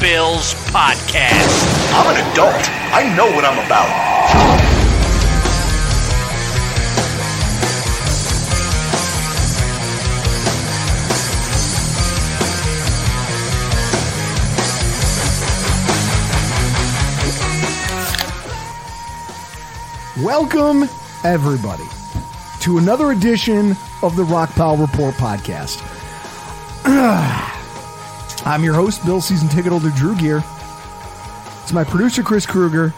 Bills podcast. I'm an adult. I know what I'm about. Welcome, everybody, to another edition of the Rockpile Report podcast. I'm your host, Bill Season Ticket Holder Drew Gear. It's my producer, Chris Kruger.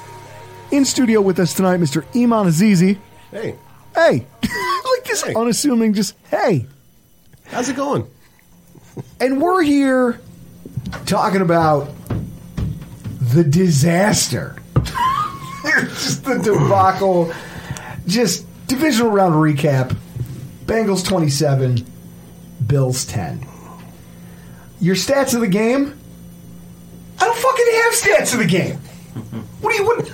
In studio with us tonight, Mr. Eammon Azizi. Hey, Hey, like this Hey. unassuming, just hey. how's it going? And we're here talking about the disaster. just the debacle. Just divisional round recap. Bengals 27, Bills 10. Your stats of the game? I don't fucking have stats of the game. What do you what?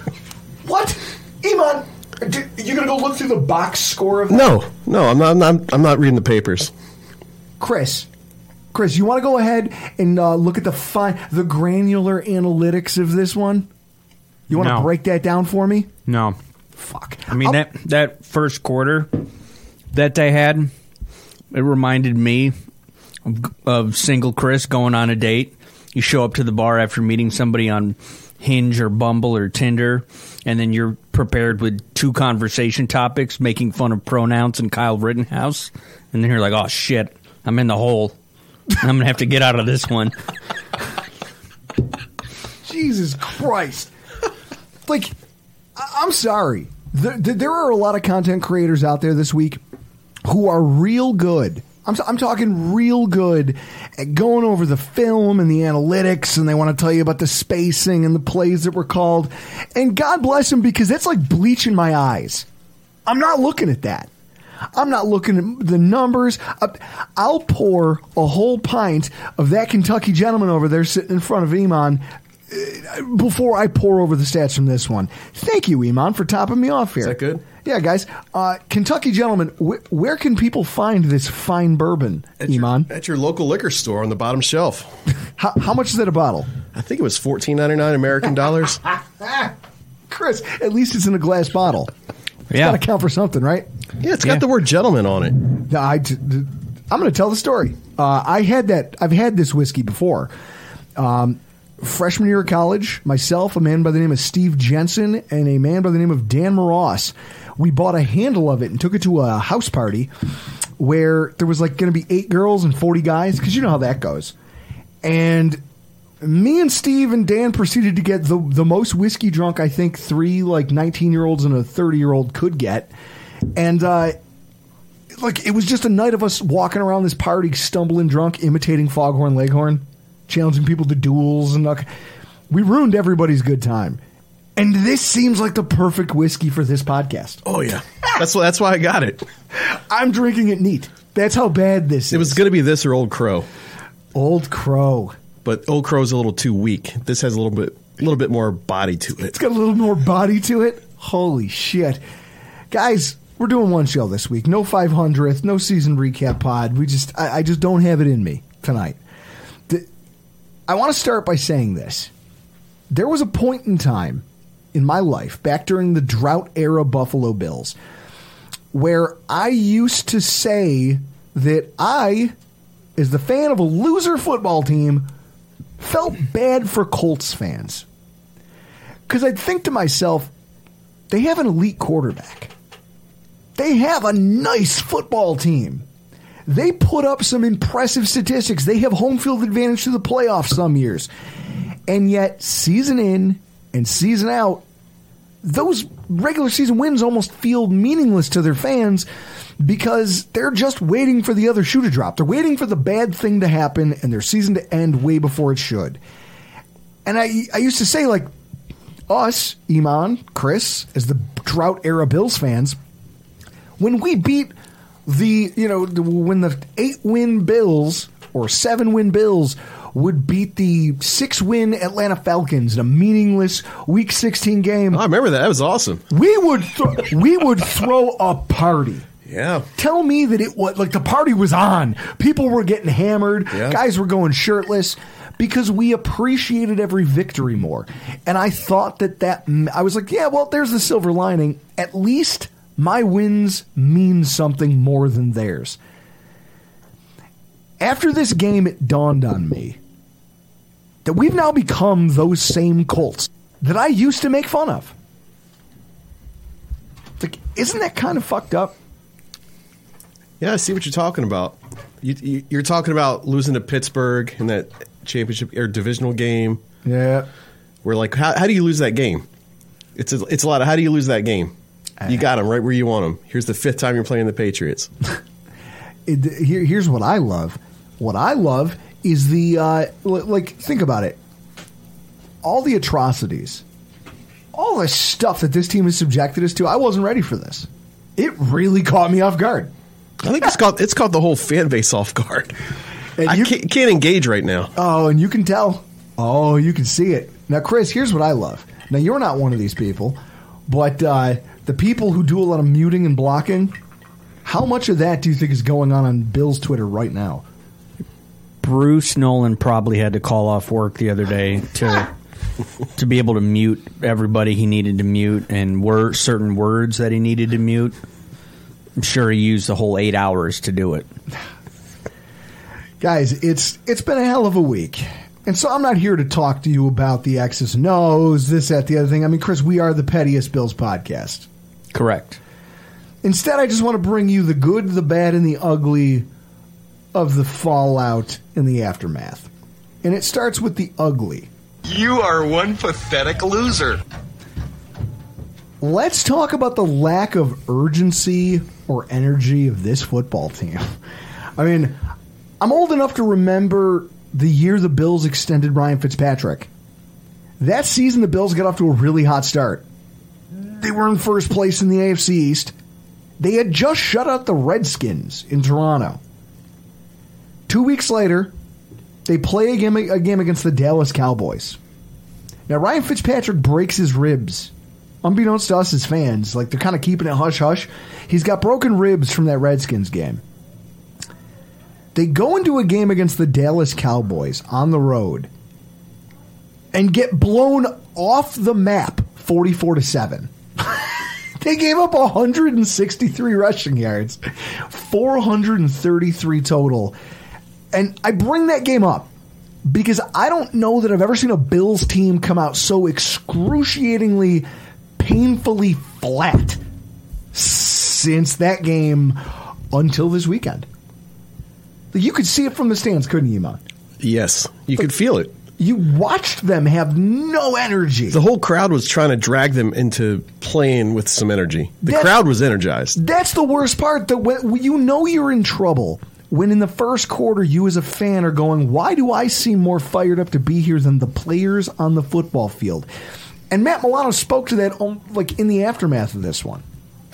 What? Eammon, d- you gonna go look through the box score of No, no, I'm not. I'm not, I'm not reading the papers. Chris, Chris, you want to go ahead and uh, look at the fine, the granular analytics of this one? You want to No. break that down for me? No, Fuck. I mean I'll- that that first quarter that they had, it reminded me of, single Chris going on a date. You show up to the bar after meeting somebody on Hinge or Bumble or Tinder, and then you're prepared with two conversation topics, making fun of pronouns and Kyle Rittenhouse, and then you're like, "Oh shit, I'm in the hole. I'm gonna have to get out of this one." Jesus Christ. like, I'm sorry. There are a lot of content creators out there this week who are real good. I'm, I'm talking real good at going over the film and the analytics, and they want to tell you about the spacing and the plays that were called. And God bless them because that's like bleaching my eyes. I'm not looking at that. I'm not looking at the numbers. I'll pour a whole pint of that Kentucky gentleman over there sitting in front of Eammon uh, before I pour over the stats from this one. Thank you, Eammon, for topping me off here. Is that good? Yeah, guys. Uh, Kentucky gentleman, wh- where can people find this fine bourbon, At Eammon? your, at your local liquor store on the bottom shelf. How, how much is it a bottle? I think it was fourteen ninety nine American dollars. Chris, at least it's in a glass bottle. It's Yeah. got to count for something, right? Yeah, it's got Yeah. the word "gentleman" on it. No, I, am going to tell the story. Uh, I had that. I've had this whiskey before. Um, freshman year of college, myself, a man by the name of Steve Jensen, and a man by the name of Dan Moross. We bought a handle of it and took it to a house party where there was like going to be eight girls and 40 guys, because you know how that goes. And me and Steve and Dan proceeded to get the the most whiskey drunk I think three like 19 year olds and a 30 year old could get. And uh, like it was just a night of us walking around this party, stumbling drunk, imitating Foghorn Leghorn, challenging people to duels, and like, we ruined everybody's good time. And this seems like the perfect whiskey for this podcast. Oh yeah, that's why. That's why I got it. I'm drinking it neat. That's how bad this is. It was going to be this or Old Crow, Old Crow. but Old Crow's a little too weak. This has a little bit a little bit more body to it. It's got a little more body to it. Holy shit. Guys, we're doing one show this week. No 500th, no season recap pod. We just, I, I just don't have it in me tonight. I want to start by saying this. There was a point in time in my life, back during the drought era Buffalo Bills, where I used to say that I, as the fan of a loser football team, felt bad for Colts fans. Because I'd think to myself, they have an elite quarterback. They have a nice football team. They put up some impressive statistics. They have home field advantage to the playoffs some years. And yet, season in and season out, those regular season wins almost feel meaningless to their fans because they're just waiting for the other shoe to drop. They're waiting for the bad thing to happen and their season to end way before it should. And I, I used to say, like, us, Eammon, Chris, as the drought era Bills fans, when we beat the, you know, the, when the eight win Bills or seven win Bills would beat the six win Atlanta Falcons in a meaningless Week 16 game, Oh, I remember that. That was awesome. we would th- we would throw a party. Yeah. Tell me that it was like the party was on. People were getting hammered. Yeah. Guys were going shirtless because we appreciated every victory more. And I thought that that I was like, yeah, well, there's the silver lining. At least my wins mean something more than theirs. After this game, it dawned on me that we've now become those same Colts that I used to make fun of. Like, isn't that kind of fucked up? Yeah, I see what you're talking about. You, you, you're talking about losing to Pittsburgh in that championship or divisional game. Yeah. We're like, how, how do you lose that game? It's a, it's a lot of how do you lose that game? You got them right where you want them. Here's the fifth time you're playing the Patriots. it, here, here's what I love. What I love is the uh, like. Think about it. All the atrocities, all the stuff that this team has subjected us to. I wasn't ready for this. It really caught me off guard. I think it's caught it's caught the whole fan base off guard. And I you- can't, can't engage right now. Oh, and you can tell. Oh, you can see it. Now, Chris, here's what I love. Now, you're not one of these people, but uh, the people who do a lot of muting and blocking, how much of that do you think is going on on Bill's Twitter right now? Bruce Nolan probably had to call off work the other day to to be able to mute everybody he needed to mute and were certain words that he needed to mute. I'm sure he used the whole eight hours to do it. Guys, it's it's been a hell of a week. And so I'm not here to talk to you about the X's and O's, this, that, the other thing. I mean, Chris, we are the pettiest Bills podcast. Correct. Instead, I just want to bring you the good, the bad, and the ugly of the fallout and the aftermath. And it starts with the ugly. You are one pathetic loser. Let's talk about the lack of urgency or energy of this football team. I mean, I'm old enough to remember the year the Bills extended Ryan Fitzpatrick. That season, the Bills got off to a really hot start. They were in first place in the AFC East. They had just shut out the Redskins in Toronto. Two weeks later, they play a game, a game against the Dallas Cowboys. Now, Ryan Fitzpatrick breaks his ribs. Unbeknownst to us as fans, like they're kind of keeping it hush hush. He's got broken ribs from that Redskins game. They go into a game against the Dallas Cowboys on the road and get blown off the map 44 to 7. They gave up 163 rushing yards, 433 total. And I bring that game up because I don't know that I've ever seen a Bills team come out so excruciatingly, painfully flat since that game until this weekend. You could see it from the stands, couldn't you, Eammon? Yes, you could feel it. You watched them have no energy. The whole crowd was trying to drag them into playing with some energy. The That- crowd was energized. That's the worst part. That when you know you're in trouble when in the first quarter you as a fan are going, "Why do I seem more fired up to be here than the players on the football field?" And Matt Milano spoke to that um, like in the aftermath of this one.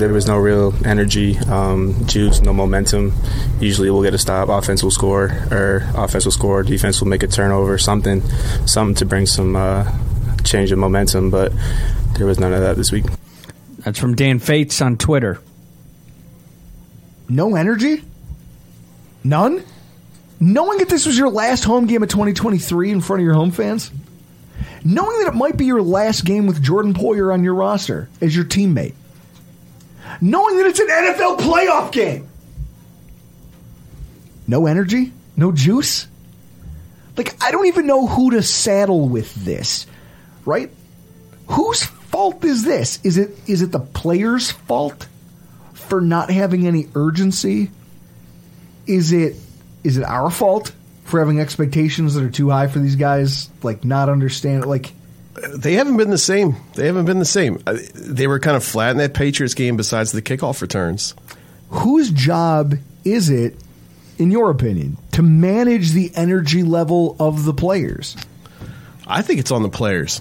There was no real energy, um, juice, no momentum. Usually we'll get a stop, offense will score, or offense will score, defense will make a turnover, something, something to bring some uh, change of momentum, but there was none of that this week. That's from Dan Fetes on Twitter. No energy? None? Knowing that this was your last home game of 2023 in front of your home fans? Knowing that it might be your last game with Jordan Poyer on your roster as your teammate? Knowing that it's an NFL playoff game? No energy? No juice? Like, I don't even know who to saddle with this, right? Whose fault is this? Is it is it the player's fault for not having any urgency? Is it is it our fault for having expectations that are too high for these guys? Like not understand like They haven't been the same. They haven't been the same. Uh, They were kind of flat in that Patriots game besides the kickoff returns. whose job is it in your opinion to manage the energy level of the players? I think it's on the players.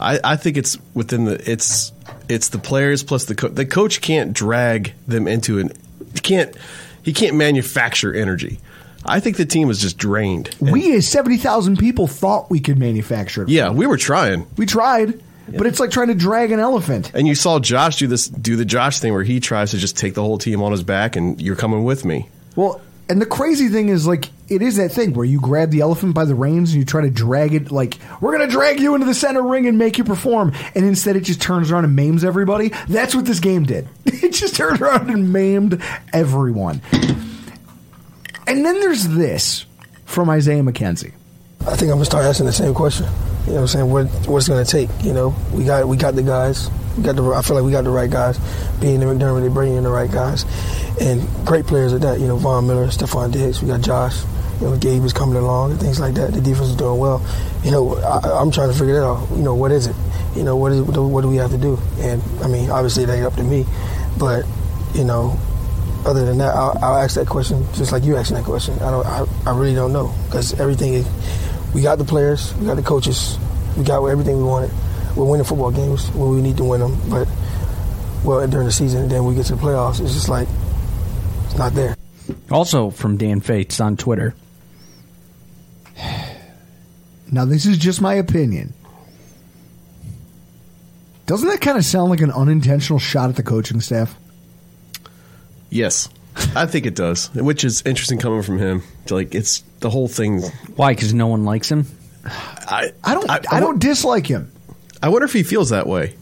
I, I think it's within the it's it's the players plus the coach. The coach can't drag them into an he can't he can't manufacture energy. I think the team was just drained. We as 70,000 people thought we could manufacture it. yeah, we were trying. We tried, but it's like trying to drag an elephant. And you saw Josh do this do the Josh thing where he tries to just take the whole team on his back and you're coming with me. Well, and the crazy thing is, like, it is that thing where you grab the elephant by the reins and you try to drag it, like, we're going to drag you into the center ring and make you perform. And instead, it just turns around and maims everybody. That's what this game did. It just turned around and maimed everyone. And then there's this from Isaiah McKenzie. I think I'm gonna start asking the same question. You know, what I'm saying what what's gonna take? You know, we got we got the guys. We got the. I feel like we got the right guys. Being the McDermott, they bringing in the right guys, and great players at that. You know, Von Miller, Stefon Diggs. We got Josh. You know, Gabe is coming along and things like that. The defense is doing well. You know, I, I'm trying to figure that out. You know, what is it? You know, what is what do we have to do? And I mean, obviously, it ain't up to me, but you know, other than that, I'll, I'll ask that question just like you asking that question. I don't. I, I really don't know because everything is. We got the players, we got the coaches, we got everything we wanted. We're winning football games when we need to win them, but well during the season, and then we get to the playoffs, it's just like it's not there. Also from Dan Fetes on Twitter. Now, this is just my opinion. Doesn't that kind of sound like an unintentional shot at the coaching staff? Yes. I think it does, which is interesting coming from him. Like it's the whole thing. Why? Because no one likes him. I I don't. I, don't dislike him. I wonder if he feels that way.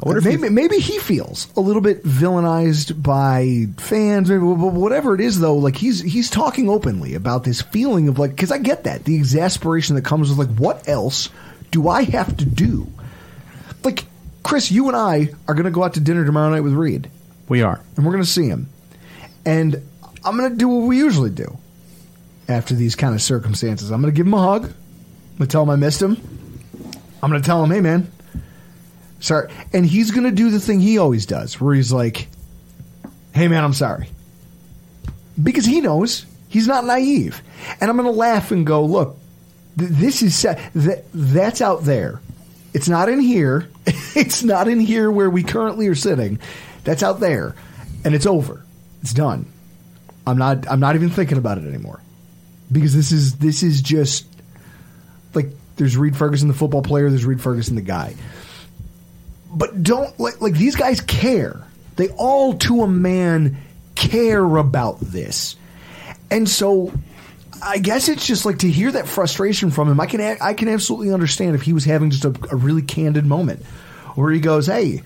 I wonder if maybe he, maybe he feels a little bit villainized by fans, maybe but whatever it is. Though, like he's he's talking openly about this feeling of like because I get that the exasperation that comes with like what else do I have to do? Like Chris, you and I are going to go out to dinner tomorrow night with Reid, We are. and we're going to see him, and I'm going to do what we usually do after these kind of circumstances. I'm going to give him a hug. I'm going to tell him I missed him. I'm going to tell him, hey man, sorry. And he's going to do the thing he always does, where he's like, hey man, I'm sorry. Because he knows he's not naive. And I'm going to laugh and go, look, th- this is, th- that's out there. It's not in here. it's not in here where we currently are sitting. That's out there. And it's over. It's done. I'm not I'm not even thinking about it anymore. Because this is this is just like there's Reid Ferguson the football player, there's Reid Ferguson the guy. But don't like like these guys care. They all to a man care about this. And so I guess it's just like to hear that frustration from him. I can I can absolutely understand if he was having just a, a really candid moment where he goes, "Hey,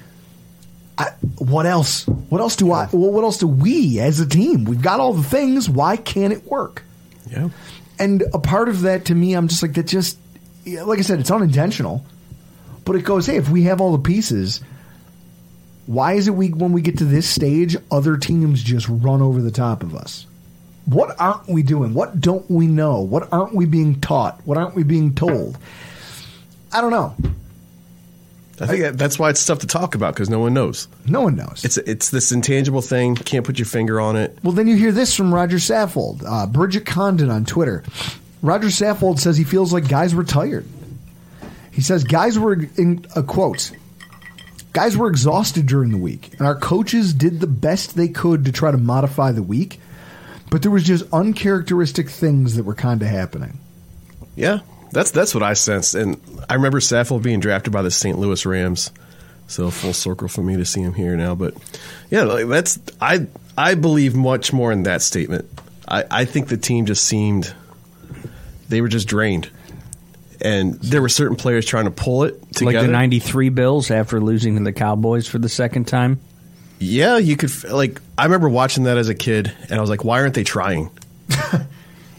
I, what else? What else do I? Well, what else do we as a team? We've got all the things. Why can't it work?" yeah. And a part of that to me, I'm just like that. Just like I said, it's unintentional, but it goes. Hey, if we have all the pieces, why is it we when we get to this stage, other teams just run over the top of us? What aren't we doing? What don't we know? What aren't we being taught? What aren't we being told? I don't know. I think that, that's why it's tough to talk about because no one knows. No one knows. It's it's this intangible thing. Can't put your finger on it. Well, then you hear this from Rodger Saffold, uh, Bridget Condon on Twitter. Rodger Saffold says he feels like guys were tired. He says guys were in a quote. Guys were exhausted during the week, and our coaches did the best they could to try to modify the week, but there was just uncharacteristic things that were kind of happening. Yeah, That's that's what I sensed, and I remember Saffold being drafted by the St. Louis Rams. So full circle for me to see him here now, but yeah, like that's I I believe much more in that statement. I, I think the team just seemed they were just drained, and there were certain players trying to pull it together. Like the '93 Bills after losing to the Cowboys for the second time. Yeah, you could like. I remember watching that as a kid, and I was like, "Why aren't they trying?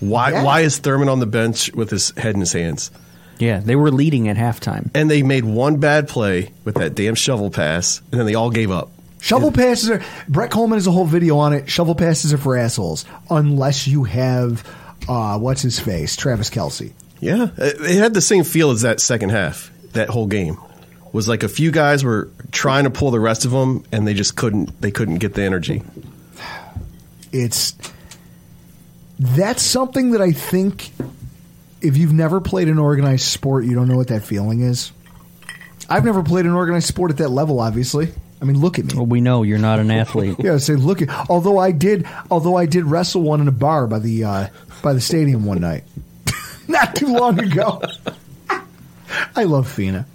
why? Yeah. Why is Thurman on the bench with his head in his hands?" Yeah, they were leading at halftime, and they made one bad play with that damn shovel pass, and then they all gave up. Shovel passes are Brett Coleman has a whole video on it. Shovel passes are for assholes unless you have uh, what's his face, Travis Kelce. Yeah, it it had the same feel as that second half. That whole game was like a few guys were trying to pull the rest of them, and they just couldn't. They couldn't get the energy. It's that's something that I think if you've never played an organized sport, you don't know what that feeling is. I've never played an organized sport at that level. Obviously, I mean, look at me. Well, we know you're not an athlete. Yeah, say look at. Although I did, although I did wrestle one in a bar by the uh, by the stadium one night, not too long ago. I love Fina.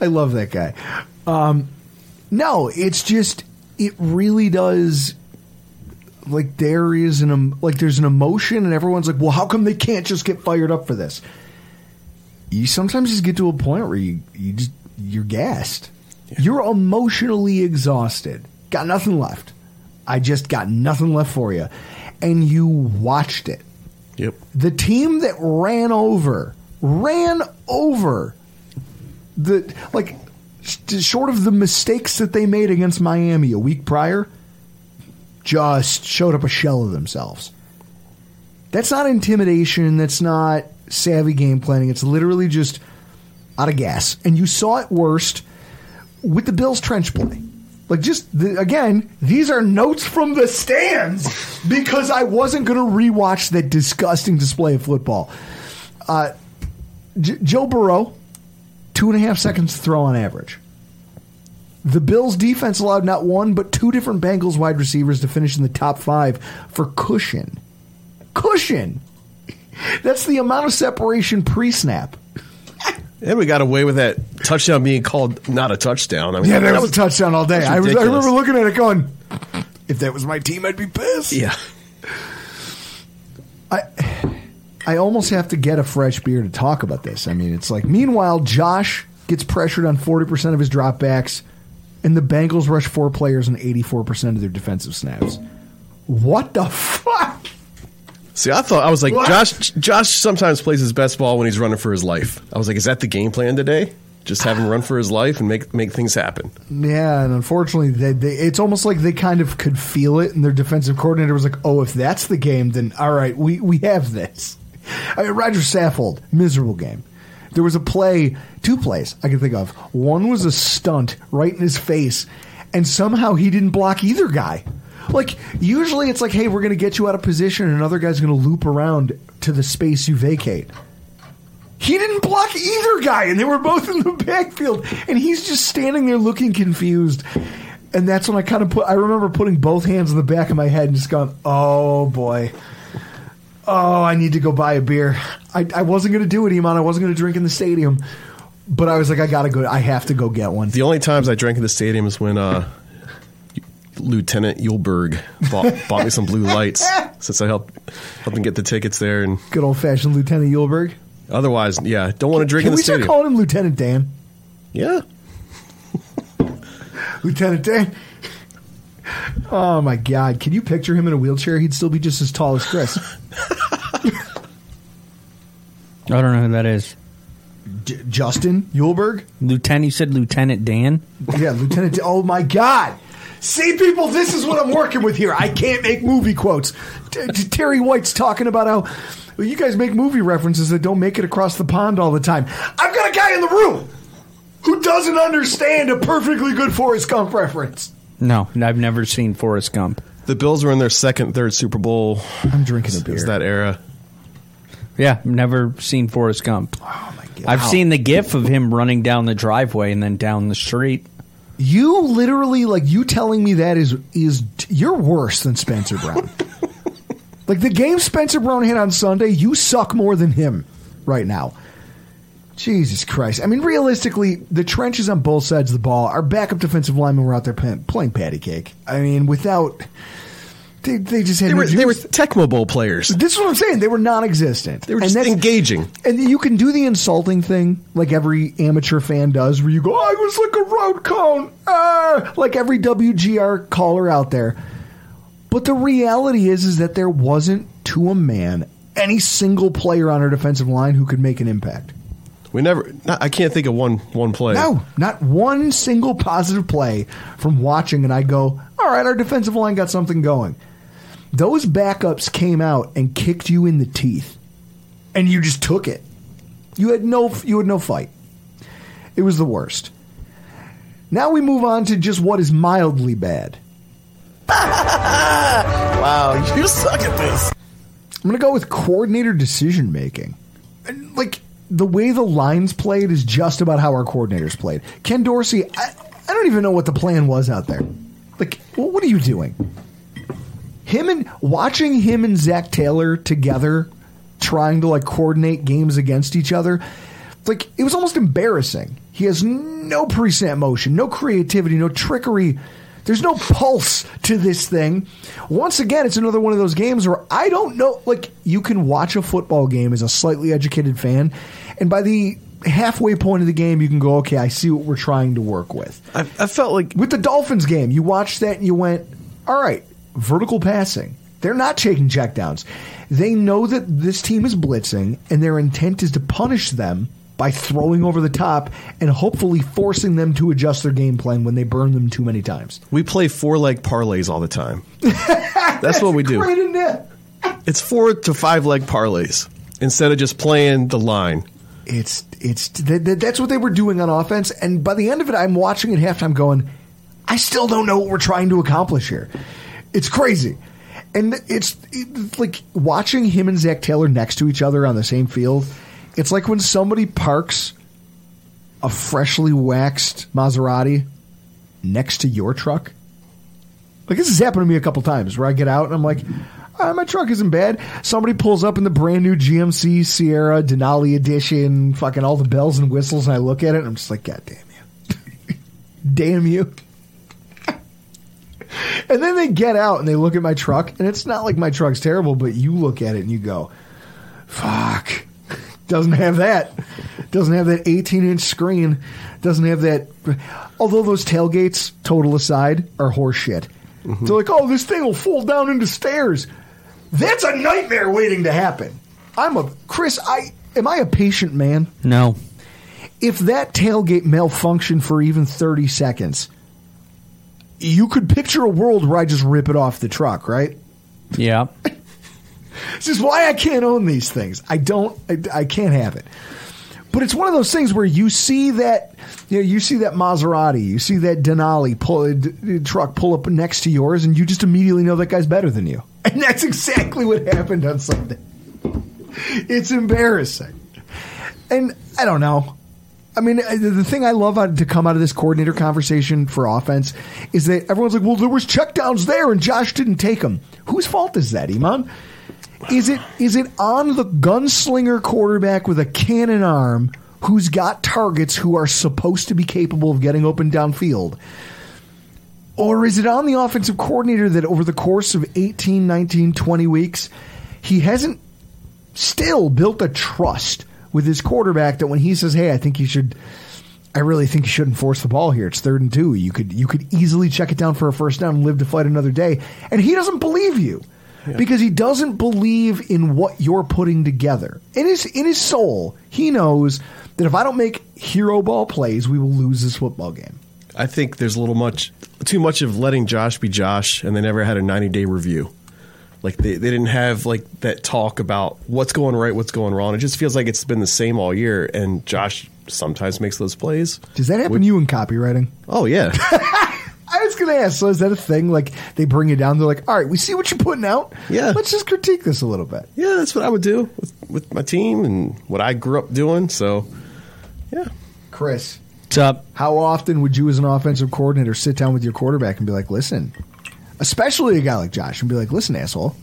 I love that guy. Um, no, it's just it really does. Like there is an like there's an emotion, and everyone's like, "Well, how come they can't just get fired up for this?" You sometimes just get to a point where you you just you're gassed. You're emotionally exhausted. Got nothing left. I just got nothing left for you, and you watched it. Yep. The team that ran over, ran over the like short of the mistakes that they made against Miami a week prior, just showed up a shell of themselves. That's not intimidation. That's not savvy game planning. It's literally just out of gas. And you saw it worst with the Bills trench play. Like just the, again, these are notes from the stands because I wasn't going to rewatch that disgusting display of football. Uh, J- Joe Burrow, two and a half seconds throw on average. The Bills' defense allowed not one but two different Bengals wide receivers to finish in the top five for cushion. Cushion. That's the amount of separation pre-snap. And we got away with that touchdown being called not a touchdown. I mean, Yeah, that was a touchdown all day. I, was, I remember looking at it going, if that was my team, I'd be pissed. Yeah. I I almost have to get a fresh beer to talk about this. I mean, it's like, meanwhile, Josh gets pressured on 40% of his dropbacks, and the Bengals rush four players on 84% of their defensive snaps. What the fuck? See, I thought I was like What? Josh. Josh sometimes plays his best ball when he's running for his life. I was like, is that the game plan today? Just have him run for his life and make make things happen. Yeah, and unfortunately, they, they, it's almost like they kind of could feel it, and their defensive coordinator was like, "Oh, if that's the game, then all right, we we have this." I mean, Rodger Saffold, miserable game. There was a play, two plays I can think of. One was a stunt right in his face, and somehow he didn't block either guy. Like usually, it's like, "Hey, we're going to get you out of position," and another guy's going to loop around to the space you vacate. He didn't block either guy, and they were both in the backfield, and he's just standing there looking confused. And that's when I kind of put. I remember putting both hands on the back of my head and just going, "Oh boy, oh, I need to go buy a beer." I, I wasn't going to do it, Eammon. I wasn't going to drink in the stadium, but I was like, I gotta go. I have to go get one. The only times I drank in the stadium is when uh, Lieutenant Yulberg bought, bought me some blue lights since I helped helped him get the tickets there. And Good old fashioned Lieutenant Yulberg. otherwise, yeah, don't want to drink Can in the we start stadium. calling him Lieutenant Dan? yeah, Lieutenant Dan. Oh my God! Can you picture him in a wheelchair? He'd still be just as tall as Chris. I don't know who that is. J- Justin Yulberg. Lieutenant, you said Lieutenant Dan. Yeah, Lieutenant. Dan- oh my God! See, people, this is what I'm working with here. I can't make movie quotes. T- T- Terry White's talking about how well, you guys make movie references that don't make it across the pond all the time. I've got a guy in the room who doesn't understand a perfectly good Forrest Gump reference. No, I've never seen Forrest Gump. the Bills were in their second, third Super Bowl. I'm drinking a It was beer. that era. Yeah, never seen Forrest Gump. oh my I've seen the gif of him running down the driveway and then down the street. You literally like you telling me that is is you're worse than Spencer Brown. like the game Spencer Brown hit on Sunday, you suck more than him right now. Jesus Christ. I mean, realistically, the trenches on both sides of the ball, our backup defensive linemen were out there playing, playing patty cake. I mean, without. They, they just had They no were, they were. Tecmo Bowl players. This is what I'm saying. They were non-existent. They were And just that's- engaging. And you can do the insulting thing like every amateur fan does, where you go, "I was like a road cone," ah, like every WGR caller out there. But the reality is, is that there wasn't to a man any single player on our defensive line who could make an impact. We never. Not, I can't think of one one play. No, not one single positive play from watching, and I go, all right, our defensive line got something going. Those backups came out and kicked you in the teeth, and you just took it. You had no, you had no fight. It was the worst. Now we move on to just what is mildly bad. Wow, you suck at this. I'm going to go with coordinator decision making. Like the way the lines played is just about how our coordinators played. Ken Dorsey, I, I don't even know what the plan was out there. Like, well, what are you doing? Him and watching him and Zac Taylor together, trying to like coordinate games against each other. Like it was almost embarrassing. He has no pre-snap motion, no creativity, no trickery. There's no pulse to this thing. Once again, it's another one of those games where I don't know. Like, you can watch a football game as a slightly educated fan, and by the halfway point of the game, you can go, okay, I see what we're trying to work with. I, I felt like With the Dolphins game, you watched that and you went, all right, vertical passing. They're not taking checkdowns. They know that this team is blitzing, and their intent is to punish them by throwing over the top and hopefully forcing them to adjust their game plan when they burn them too many times. we play four leg parlays all the time. That's what we do. It? It's four to five leg parlays instead of just playing the line. It's it's th- th- that's what they were doing on offense, and by the end of it, I'm watching at halftime, going, I still don't know what we're trying to accomplish here. It's crazy, and it's, it's like watching him and Zac Taylor next to each other on the same field. It's like when somebody parks a freshly waxed Maserati next to your truck. Like this has happened to me a couple times where I get out and I'm like, "Ah, my truck isn't bad. Somebody pulls up in the brand new GMC Sierra Denali edition, fucking all the bells and whistles, and I look at it and I'm just like, God damn you. damn you. And then they get out and they look at my truck, and it's not like my truck's terrible, but you look at it and you go, fuck. Doesn't have that. Doesn't have that 18 inch screen. Doesn't have that. Although those tailgates, total aside, are horseshit. Mm-hmm. They're like, oh, this thing will fold down into stairs. That's a nightmare waiting to happen. I'm a Chris. I am I a patient man? No. If that tailgate malfunctioned for even 30 seconds, you could picture a world where I just rip it off the truck, right? Yeah. This is why I can't own these things. I don't. I, I can't have it. But it's one of those things where you see that, you know, you see that Maserati, you see that Denali pull, d- truck pull up next to yours, and you just immediately know that guy's better than you. And that's exactly what happened on Sunday. It's embarrassing. And I don't know. I mean, uh, the thing I love to come out of this coordinator conversation for offense is that everyone's like, "Well, there was checkdowns there, and Josh didn't take them." Whose fault is that, Eammon? Is it is it on the gunslinger quarterback with a cannon arm who's got targets who are supposed to be capable of getting open downfield? Or is it on the offensive coordinator that over the course of 18, 19, 20 weeks, he hasn't still built a trust with his quarterback that when he says, "Hey, I think you should I really think you shouldn't force the ball here. It's third and two. You could you could easily check it down for a first down and live to fight another day." And he doesn't believe you. Because he doesn't believe in what you're putting together. In his in his soul, he knows that if I don't make hero ball plays, we will lose this football game. I think there's a little much, too much of letting Josh be Josh, and they never had a 90 day review. Like they, they didn't have like that talk about what's going right, what's going wrong. It just feels like it's been the same all year, and Josh sometimes makes those plays. Does that happen to you in copywriting? Oh yeah, I was going to ask. So is that a thing? Like they bring you down. They're like, "All right, we see what you're putting out. Yeah. let's just critique this a little bit." yeah, that's what I would do with, with my team and what I grew up doing. So yeah, Chris, What's up? how often would you, as an offensive coordinator, sit down with your quarterback and be like, "Listen," especially a guy like Josh, and be like, "Listen, asshole,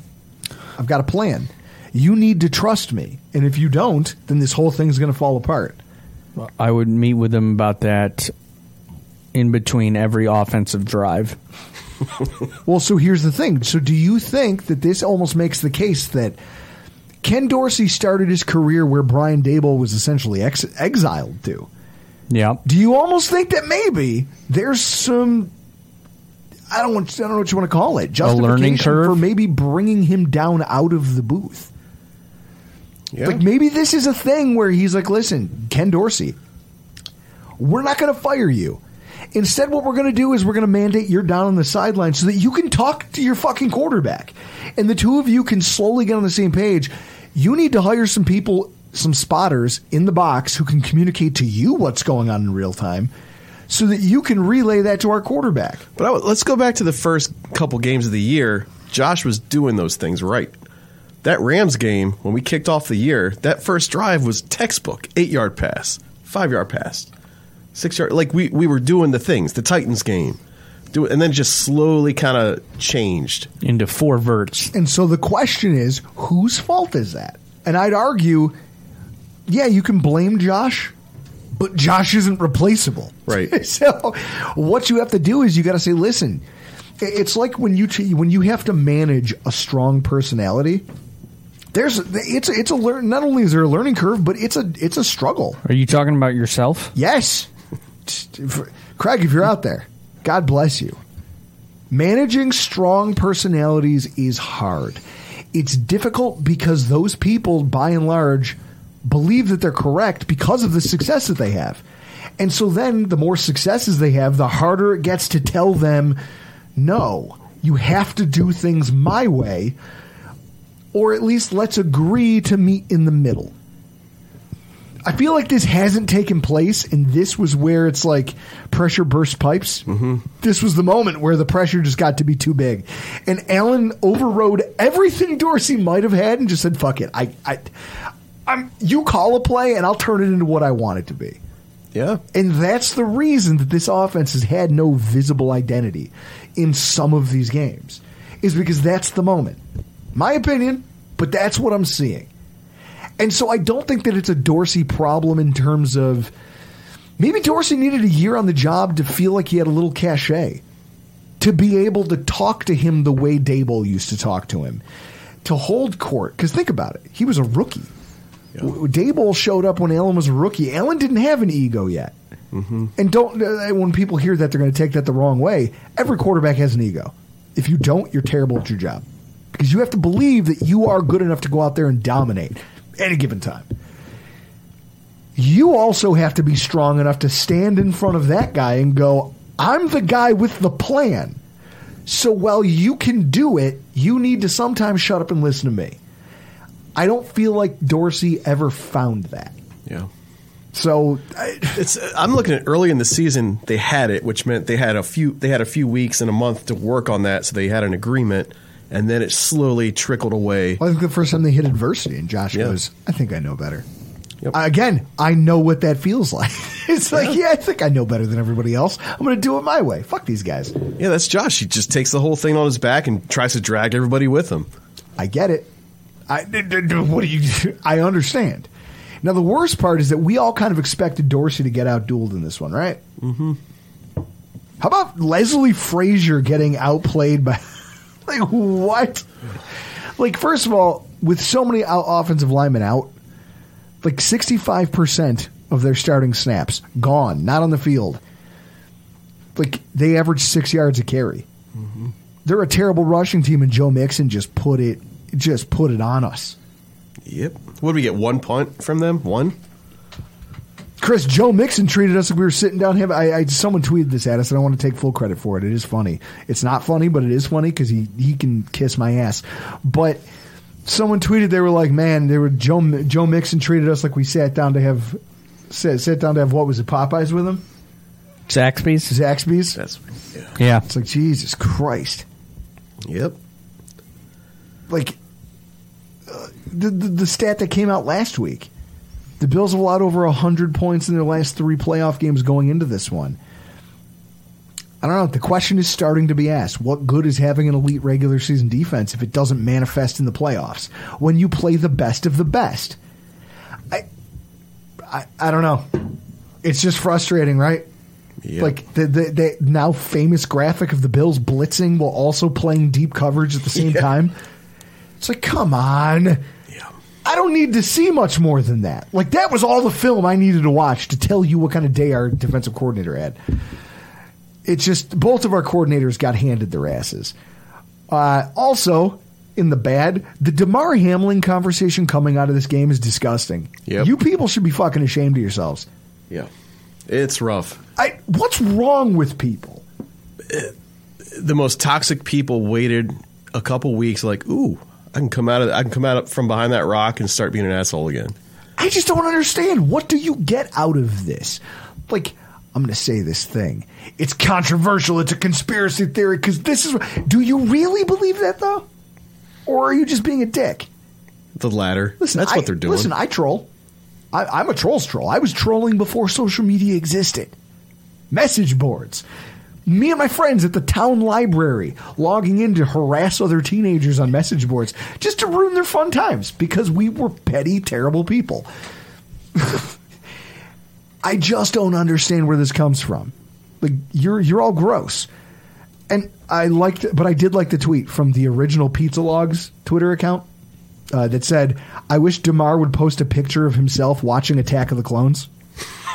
I've got a plan. You need to trust me, and if you don't, then this whole thing's going to fall apart." I would meet with him about that in between every offensive drive. Well, so here's the thing. So, do you think that this almost makes the case that Ken Dorsey started his career where Brian Daboll was essentially ex- exiled to? Yeah. Do you almost think that maybe there's some I don't want I don't know what you want to call it learning curve? for maybe bringing him down out of the booth? Yeah. Like maybe this is a thing where he's like, listen, Ken Dorsey, we're not going to fire you. Instead, what we're going to do is we're going to mandate you're down on the sideline so that you can talk to your fucking quarterback. And the two of you can slowly get on the same page. You need to hire some people, some spotters in the box who can communicate to you what's going on in real time so that you can relay that to our quarterback. But I, let's go back to the first couple games of the year. Josh was doing those things right. That Rams game, when we kicked off the year, that first drive was textbook eight yard pass, five yard pass, six yard. Like we, we were doing the things. The Titans game, do it, and then just slowly kind of changed. Into four verts. And so the question is, whose fault is that? And I'd argue, yeah, you can blame Josh, but Josh isn't replaceable. Right. so what you have to do is you got to say, listen, it's like when you t- when you have to manage a strong personality. There's it's it's a learn. Not only is there a learning curve, but it's a it's a struggle. Are you talking about yourself? Yes, Craig, if you're out there, God bless you. Managing strong personalities is hard. It's difficult because those people, by and large, believe that they're correct because of the success that they have. And so then the more successes they have, the harder it gets to tell them, no, you have to do things my way, or at least let's agree to meet in the middle. I feel like this hasn't taken place, and this was where it's like pressure burst pipes. Mm-hmm. This was the moment where the pressure just got to be too big, and Allen overrode everything Dorsey might have had and just said, "Fuck it, I, I, I'm you call a play, and I'll turn it into what I want it to be." Yeah. And that's the reason that this offense has had no visible identity in some of these games, is because that's the moment. My opinion, but that's what I'm seeing. And so I don't think that it's a Dorsey problem in terms of maybe Dorsey needed a year on the job to feel like he had a little cachet, to be able to talk to him the way Daboll used to talk to him, to hold court. Because think about it, he was a rookie. W Daboll showed up when Allen was a rookie. Allen didn't have an ego yet. And don't uh, when people hear that they're going to take that the wrong way. Every quarterback has an ego. If you don't, you're terrible at your job because you have to believe that you are good enough to go out there and dominate at any given time. You also have to be strong enough to stand in front of that guy and go, "I'm the guy with the plan." So while you can do it, you need to sometimes shut up and listen to me. I don't feel like Dorsey ever found that. Yeah. So I, It's. I'm looking at early in the season they had it, which meant they had a few. They had a few weeks and a month to work on that, so they had an agreement, and then it slowly trickled away. I think the first time they hit adversity, and Josh Yeah. goes, "I think I know better." Yep. Uh, again, I know what that feels like. it's like, yeah, I think I know better than everybody else. I'm going to do it my way. Fuck these guys. Yeah, that's Josh. He just takes the whole thing on his back and tries to drag everybody with him. I get it. I what do you? I understand. Now the worst part is that we all kind of expected Dorsey to get outdueled in this one, right? Mm-hmm. How about Leslie Frazier getting outplayed by? like what? Like first of all, with so many out- offensive linemen out, like sixty-five percent of their starting snaps gone, not on the field. Like they average six yards a carry. They're a terrible rushing team, and Joe Mixon just put it just put it on us. Yep. What did we get? One punt from them? One? Chris, Joe Mixon treated us like we were sitting down. Him, I, I someone tweeted this at us, and I want to take full credit for it. It is funny. It's not funny, but it is funny because he he can kiss my ass. But someone tweeted they were like, "Man, they were Joe Joe Mixon treated us like we sat down to have sat, sat down to have what was it Popeyes with him, Zaxby's? Zaxby's." That's yeah. Yeah. It's like Jesus Christ. Yep. like the, the the stat that came out last week. The Bills have allowed over hundred points in their last three playoff games going into this one. I don't know. The question is starting to be asked: What good is having an elite regular season defense if it doesn't manifest in the playoffs when you play the best of the best? I, I, I don't know. It's just frustrating, right? Like the, the the now famous graphic of the Bills blitzing while also playing deep coverage at the same time. It's like, come on. I don't need to see much more than that. Like that was all the film I needed to watch to tell you what kind of day our defensive coordinator had. It's just both of our coordinators got handed their asses. Uh, also, in the bad, the Damar Hamlin conversation coming out of this game is disgusting. Yep. You people should be fucking ashamed of yourselves. Yeah, it's rough. I, what's wrong with people? The most toxic people waited a couple weeks, like, ooh, I can come out of, I can come out from behind that rock and start being an asshole again. I just don't understand. What do you get out of this? Like, I'm going to say this thing. It's controversial. It's a conspiracy theory because this is. Do you really believe that though, or are you just being a dick? The latter. Listen, that's I- what they're doing. Listen, I troll. I, I'm a trolls troll. I was trolling before social media existed. Message boards. Me and my friends at the town library logging in to harass other teenagers on message boards just to ruin their fun times because we were petty, terrible people. I just don't understand where this comes from. Like you're you're all gross. And I liked but I did like the tweet from the original Pizza Logs Twitter account uh, that said, "I wish Damar would post a picture of himself watching Attack of the Clones.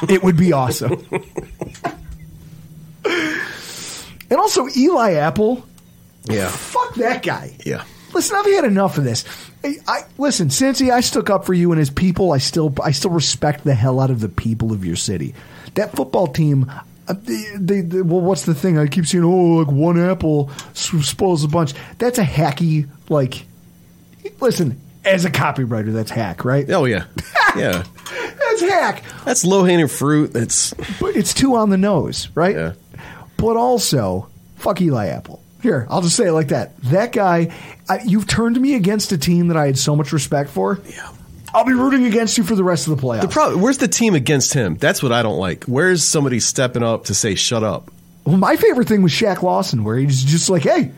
It would be awesome." and also Eli Apple, yeah, fuck that guy. yeah. Listen, I've had enough of this. I, I listen, Cincy. I stuck up for you and his people. I still, I still respect the hell out of the people of your city. That football team. uh, They, they, they- well, what's the thing? I keep saying, oh, like one apple spoils a bunch. That's a hacky, like. Listen, as a copywriter, that's hack, right? Oh yeah, yeah. That's hack. That's low hanging fruit. That's But it's too on the nose, right? Yeah. But also, fuck Eli Apple. Here, I'll just say it like that. That guy, I, you've turned me against a team that I had so much respect for. Yeah. I'll be rooting against you for the rest of the playoffs. the problem. Where's the team against him? That's what I don't like. Where's somebody stepping up to say shut up? Well, my favorite thing was Shaq Lawson, where he's just like, "Hey,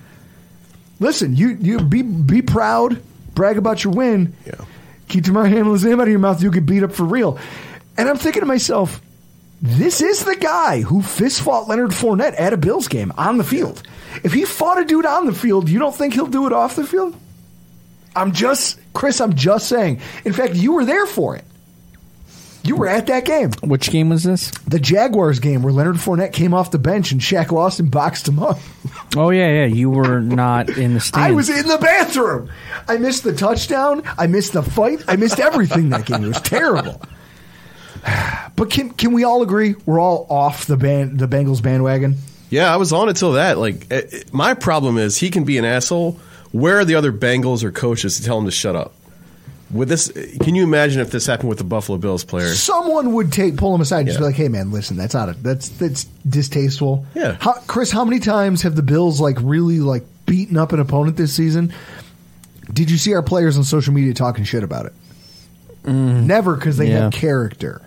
listen, you you be be proud, brag about your win, Yeah. keep your handless name out of your mouth, you'll get beat up for real." And I'm thinking to myself, this is the guy who fist fought Leonard Fournette at a Bills game on the field. If he fought a dude on the field, you don't think he'll do it off the field? I'm just, Chris, I'm just saying. In fact, you were there for it. You were at that game. Which game was this? The Jaguars game where Leonard Fournette came off the bench and Shaq Lawson boxed him up. Oh yeah, yeah. You were not in the stands. I was in the bathroom. I missed the touchdown. I missed the fight. I missed everything that game. It was terrible. But can can we all agree we're all off the band the Bengals bandwagon? Yeah, I was on until that. Like, eh, eh, my problem is he can be an asshole. Where are the other Bengals or coaches to tell him to shut up? With this, can you imagine if this happened with the Buffalo Bills player? Someone would take pull him aside and just be like, "Hey man, listen, that's not of that's that's distasteful." Yeah. How, Chris, how many times have the Bills like really like beaten up an opponent this season? Did you see our players on social media talking shit about it? Never, because they Yeah. have character.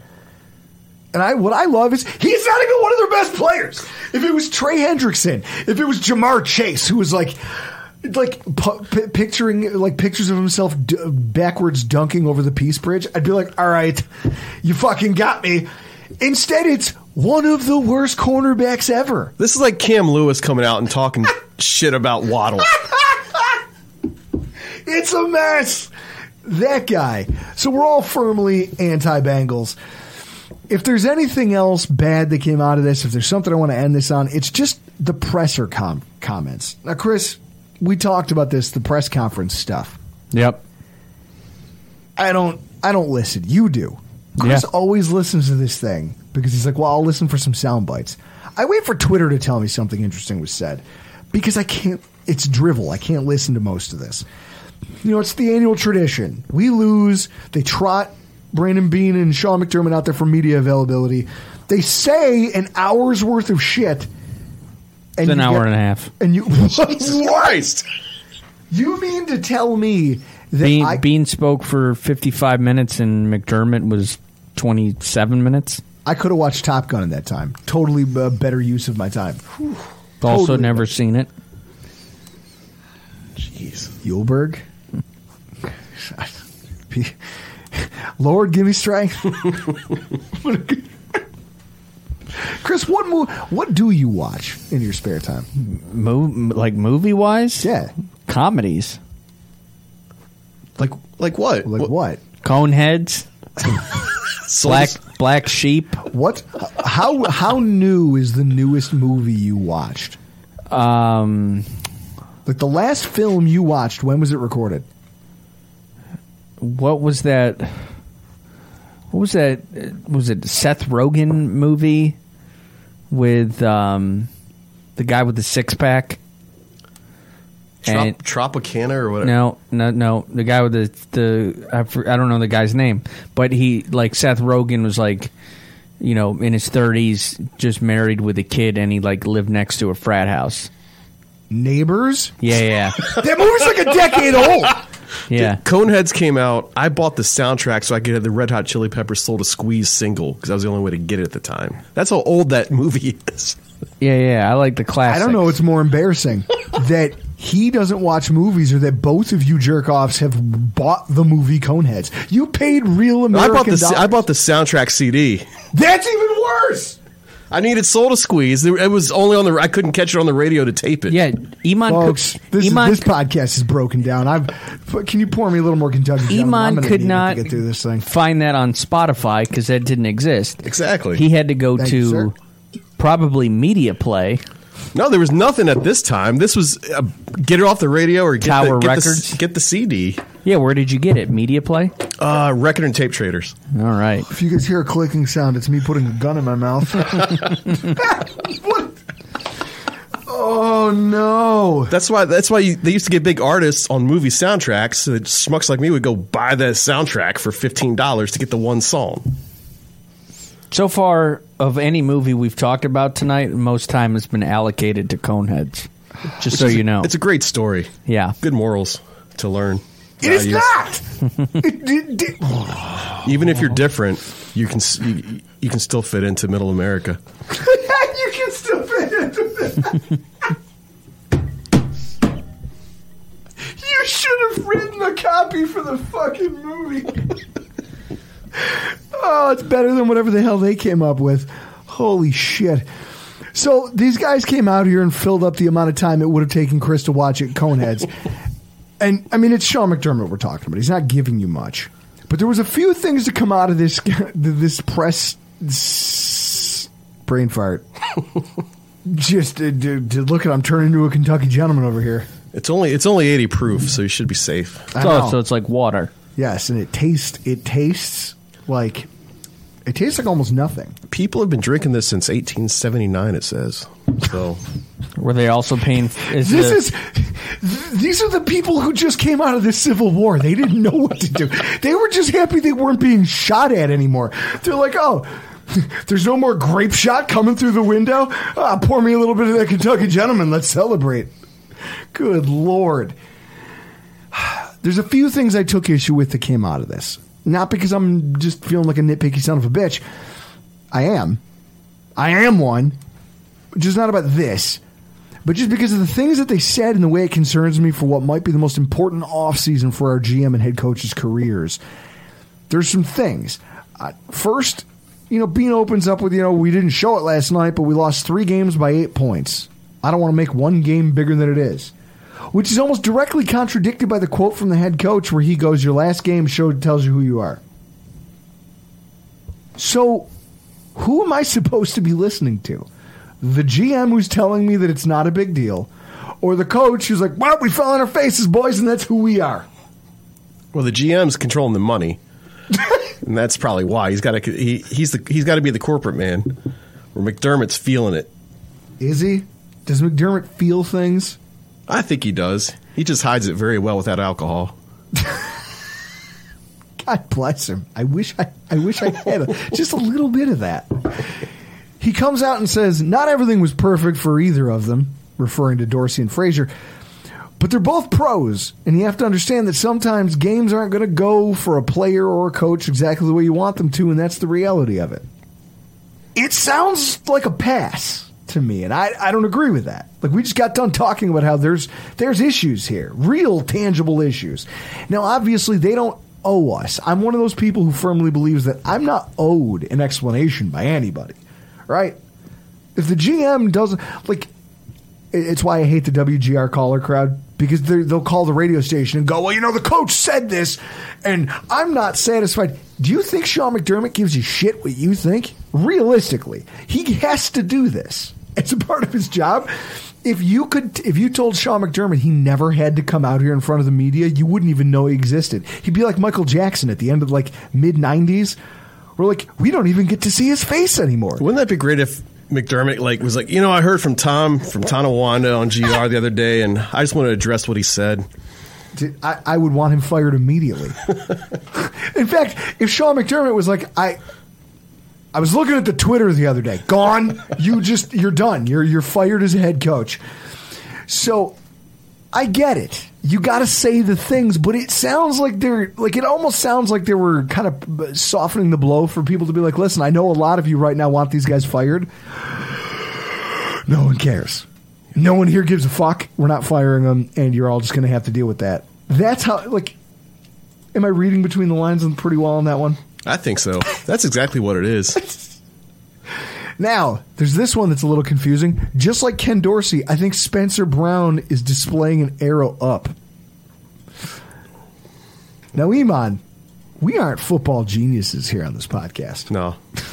And I, what I love is he's not even one of their best players. If it was Trey Hendrickson, if it was Ja'Marr Chase, who was like, like pu- pi picturing like pictures of himself d- backwards dunking over the Peace Bridge, I'd be like, all right, you fucking got me. Instead, it's one of the worst cornerbacks ever. This is like Cam Lewis coming out and talking shit about Waddle. It's a mess. That guy. So we're all firmly anti Bengals. If there's anything else bad that came out of this, if there's something I want to end this on, it's just the presser com- comments. Now, Chris, we talked about this, the press conference stuff. Yep. I don't, I don't listen. You do. Chris Yeah. always listens to this thing because he's like, well, I'll listen for some sound bites. I wait for Twitter to tell me something interesting was said because I can't. It's drivel. I can't listen to most of this. You know, it's the annual tradition. We lose. They trot Brandon Beane and Sean McDermott out there for media availability. They say an hour's worth of shit. It's an hour get- and a half. And you Christ. You mean to tell me that Beane, I, Beane spoke for 55 minutes and McDermott was 27 minutes. I could have watched Top Gun in that time? Totally uh, better use of my time. Whew. Also Totally never better. seen it. Jeez. Yulberg. Lord, give me strength. Chris, what mo- what do you watch in your spare time? Mo- like movie wise? Yeah. Comedies. Like like what? Like what? Coneheads. black black sheep. What? How how new is the newest movie you watched? Um, like the last film you watched. When was it recorded? What was that? What was that? Was it Seth Rogen movie with um, the guy with the six pack? Trop- Tropicana or whatever. No, no, no. The guy with the the I, I don't know the guy's name, but he like Seth Rogen was like, you know, in his thirties, just married with a kid, and he like lived next to a frat house. Neighbors. Yeah, yeah, that movie's like a decade old. Yeah. Coneheads came out. I bought the soundtrack so I could have the Red Hot Chili Peppers Soul to Squeeze single because that was the only way to get it at the time. That's how old that movie is. Yeah, yeah. I like the classic. I don't know. It's more embarrassing that he doesn't watch movies, or that both of you jerk offs have bought the movie Coneheads. You paid real American I bought the dollars. I bought the soundtrack CD. That's even worse. I needed Soul to squeeze. It was only on the. I couldn't catch it on the radio to tape it. Yeah, Eammon. Folks, this, is, Eammon- this podcast is broken down. I've. Can you pour me a little more Kentucky? Gentleman? Eammon could not get through this thing. find that on Spotify because that didn't exist. Exactly. He had to go Thank you, to probably Media Play. No, there was nothing at this time. This was uh, get it off the radio or get Tower the, get Records? The, get the CD. Yeah, where did you get it? Media Play. Uh, record and tape traders. All right. If you guys hear a clicking sound, it's me putting a gun in my mouth. what? Oh no! That's why. That's why you, they used to get big artists on movie soundtracks. So that schmucks like me would go buy the soundtrack for fifteen dollars to get the one song. So far, of any movie we've talked about tonight, most time has been allocated to Coneheads. Just so Which is- you know. it's a great story. Yeah, good morals to learn. It is uh, Values. not. It- it- it- Even if you're different, you can you, you can still fit into Middle America. you can still fit into that. you should have written a copy for the fucking movie. Oh, it's better than whatever the hell they came up with. Holy shit. So these guys came out here and filled up the amount of time it would have taken Chris to watch it Coneheads. and I mean it's Sean McDermott we're talking about. He's not giving you much. But there was a few things to come out of this this press s- brain fart. Just to, to, to look at, I'm turning into a Kentucky gentleman over here. It's only it's only eighty proof, so you should be safe. I know. Oh, so it's like water. Yes, and it tastes it tastes like it tastes like almost nothing. People have been drinking this since 1879. It says so. Were they also paying? Is This the- is th- these are the people who just came out of the Civil War. They didn't know what to do. They were just happy they weren't being shot at anymore. They're like, oh. There's no more grape shot coming through the window. Ah, pour me a little bit of that Kentucky gentleman. Let's celebrate. Good lord. There's a few things I took issue with that came out of this. Not because I'm just feeling like a nitpicky son of a bitch. I am. I am one. Just not about this. But just because of the things that they said and the way it concerns me for what might be the most important offseason for our GM and head coaches' careers. There's some things. Uh, first, you know, Beane opens up with, you know, we didn't show it last night, but we lost three games by eight points. I don't want to make one game bigger than it is. Which is almost directly contradicted by the quote from the head coach where he goes, Your last game showed tells you who you are. So, who am I supposed to be listening to? The GM who's telling me that it's not a big deal, or the coach who's like, Well, we fell on our faces, boys, and that's who we are. Well, the GM's controlling the money, and that's probably why he's got to. He, he's the he's got to be the corporate man. Where McDermott's feeling it. Is he? Does McDermott feel things? I think he does. He just hides it very well without alcohol. God bless him. I wish I, I wish I had a, just a little bit of that. He comes out and says, not everything was perfect for either of them, referring to Dorsey and Frazier, but they're both pros, and you have to understand that sometimes games aren't going to go for a player or a coach exactly the way you want them to, and that's the reality of it. It sounds like a pass to me, and I, I don't agree with that. Like we just got done talking about how there's there's issues here, real tangible issues. Now, obviously, they don't owe us. I'm one of those people who firmly believes that I'm not owed an explanation by anybody, right? If the GM doesn't like, it's why I hate the WGR caller crowd because they'll call the radio station and go, "Well, you know, the coach said this, and I'm not satisfied." Do you think Sean McDermott gives you shit what you think? Realistically, he has to do this. It's a part of his job. If you could, if you told Sean McDermott he never had to come out here in front of the media, you wouldn't even know he existed. He'd be like Michael Jackson at the end of like mid '90s. We're like, we don't even get to see his face anymore. Wouldn't that be great if McDermott like was like, you know, I heard from Tom from Tonawanda on GR the other day, and I just want to address what he said. I, I would want him fired immediately. In fact, if Sean McDermott was like, I, I was looking at the Twitter the other day. Gone. You just you're done. You're you're fired as a head coach. So, I get it. You got to say the things, but it sounds like they're like it almost sounds like they were kind of softening the blow for people to be like, listen, I know a lot of you right now want these guys fired. No one cares. No one here gives a fuck. We're not firing them, and you're all just going to have to deal with that. That's how. Like, am I reading between the lines pretty well on that one? I think so. That's exactly what it is. Now, there's this one that's a little confusing. Just like Ken Dorsey, I think Spencer Brown is displaying an arrow up. Now, Eammon, we aren't football geniuses here on this podcast. No.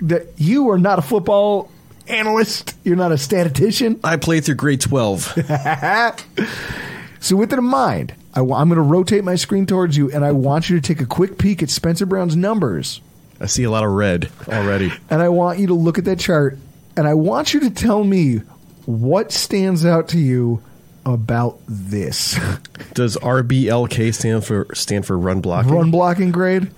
That you are not a football analyst. You're not a statistician. I played through grade 12. so, with it in mind, I, am going to rotate my screen towards you, and I want you to take a quick peek at Spencer Brown's numbers. I see a lot of red already. And I want you to look at that chart, and I want you to tell me what stands out to you about this. Does RBLK stand for stand for run blocking? Run blocking grade.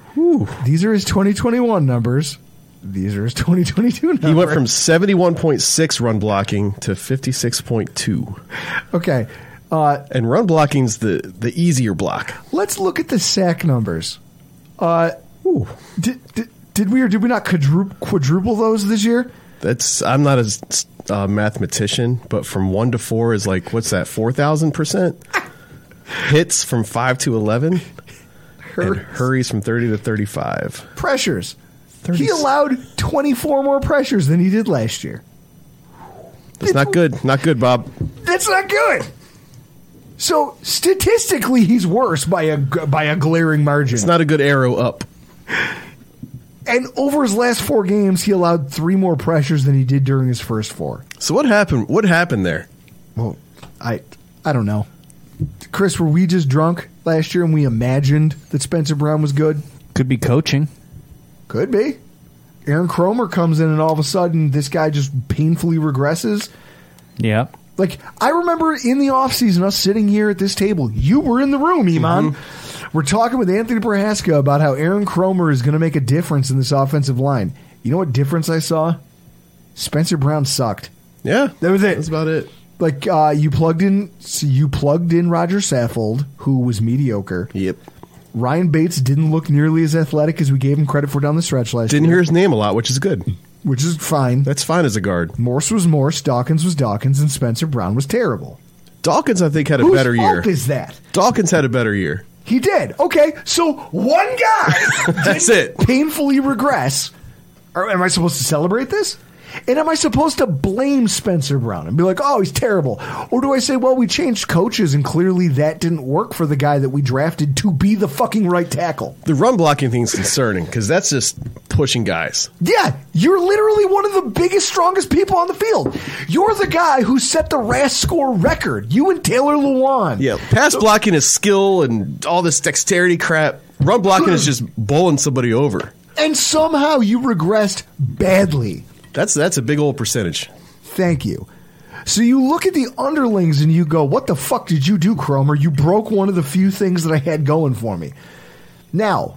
These are his 2021 numbers. These are his 2022 numbers. He went from 71.6 run blocking to 56.2. Okay. Uh, and run blocking's the the easier block. Let's look at the sack numbers. Uh, did, did, did we or did we not quadruple, quadruple those this year? That's I'm not a uh, mathematician, but from one to four is like what's that? Four thousand percent. Hits from five to eleven. And hurries from thirty to thirty-five. Pressures. He allowed 24 more pressures than he did last year. That's not good. Not good, Bob. That's not good. So statistically, he's worse by a by a glaring margin. It's not a good arrow up. And over his last four games, he allowed three more pressures than he did during his first four. So what happened? What happened there? Well, I I don't know. Chris, were we just drunk last year and we imagined that Spencer Brown was good? Could be coaching. Could be. Aaron Kromer comes in and all of a sudden this guy just painfully regresses. Yeah. Like I remember in the offseason us sitting here at this table. You were in the room, Eammon. We're talking with Anthony Prohaska about how Aaron Kromer is going to make a difference in this offensive line. You know what difference I saw? Spencer Brown sucked. Yeah, that was it. That's about it. Like uh, you plugged in, so you plugged in Rodger Saffold, who was mediocre. Yep. Ryan Bates didn't look nearly as athletic as we gave him credit for down the stretch last year. Didn't year. hear his name a lot, which is good. Which is fine. That's fine as a guard. Morse was Morse, Dawkins was Dawkins, and Spencer Brown was terrible. Dawkins, I think, had a Whose better year. fault is that? Dawkins had a better year. He did. Okay, so one guy That's it. painfully regress. Am I supposed to celebrate this? And am I supposed to blame Spencer Brown and be like, oh, he's terrible? Or do I say, well, we changed coaches and clearly that didn't work for the guy that we drafted to be the fucking right tackle? The run blocking thing's concerning because that's just pushing guys. Yeah, you're literally one of the biggest, strongest people on the field. You're the guy who set the RAS score record. You and Taylor Lewan. Yeah, pass blocking is skill and all this dexterity crap. Run blocking is just bowling somebody over. And somehow you regressed badly. That's that's a big old percentage. Thank you. So you look at the underlings and you go, "What the fuck did you do, Kromer? You broke one of the few things that I had going for me." Now,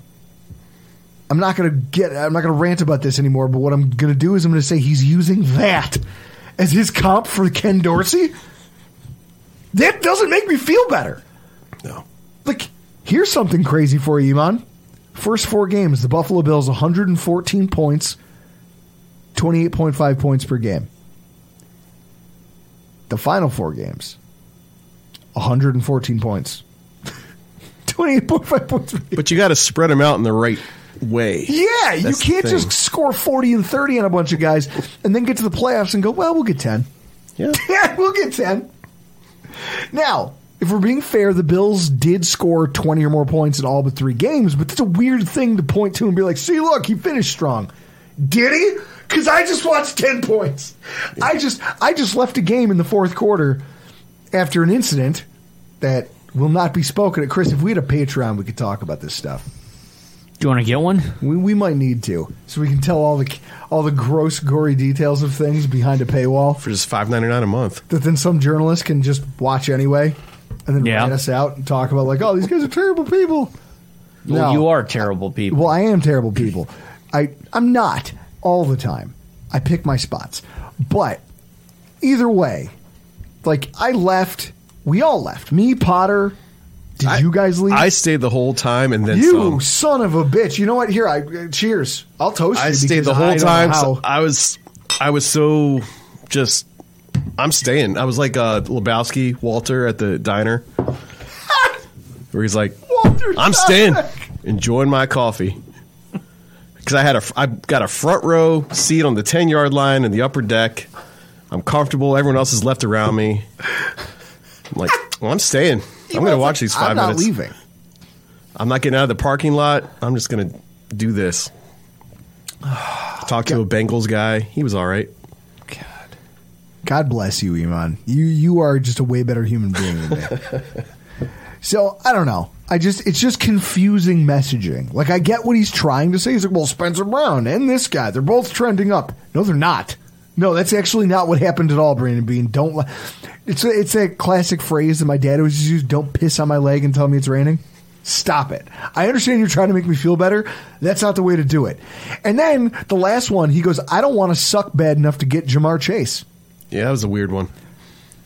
I'm not going to get I'm not going to rant about this anymore, but what I'm going to do is I'm going to say he's using that as his comp for Ken Dorsey. That doesn't make me feel better. No. Like, here's something crazy for you, Eammon. First four games, the Buffalo Bills 114 points, 28.5 points per game. The final four games, 114 points, 28.5 points per game. But you got to spread them out in the right way. Yeah, you That's the can't just score 40 and 30 on a bunch of guys and then get to the playoffs and go, well, we'll get 10. Yeah. Yeah, we'll get 10. Now, if we're being fair, the Bills did score 20 or more points in all but three games, but that's a weird thing to point to and be like, see, look, he finished strong. Did he? Because I just watched 10 points. I just I just left a game in the fourth quarter after an incident that will not be spoken at. Chris, if we had a Patreon, we could talk about this stuff. Do you want to get one? We, we might need to, so we can tell all the all the gross, gory details of things behind a paywall for just five ninety nine a month. that then some journalist can just watch anyway, and then Yeah. write us out and talk about like, oh, these guys are terrible people. Well, No. you are terrible people. Well, I am terrible people. I I'm not all the time. I pick my spots, but either way, like I left. We all left. Me, Potter. Did you guys leave? I stayed the whole time and then you some. son of a bitch! You know what? Here, I cheers. I'll toast you. I stayed the whole don't time. So I was, I was so just. I'm staying. I was like uh, Lebowski, Walter at the diner, where he's like, Walter "I'm staying, enjoying my coffee." Because I had a, I got a front row seat on the ten yard line in the upper deck. I'm comfortable. Everyone else is left around me. I'm like, well, I'm staying. I'm going to watch these 5 minutes. I'm not minutes. leaving. I'm not getting out of the parking lot. I'm just going to do this. Talk to a Bengals guy. He was all right. God, God bless you, Eammon. You you are just a way better human being than me. so I don't know. I just it's just confusing messaging. Like I get what he's trying to say. He's like, well, Spencer Brown and this guy, they're both trending up. No, they're not. No, that's actually not what happened at all, Brandon Beane. Don't. li- It's a, it's a classic phrase that my dad always used. Don't piss on my leg and tell me it's raining. Stop it. I understand you're trying to make me feel better. That's not the way to do it. And then the last one, he goes, I don't want to suck bad enough to get Ja'Marr Chase. Yeah, that was a weird one.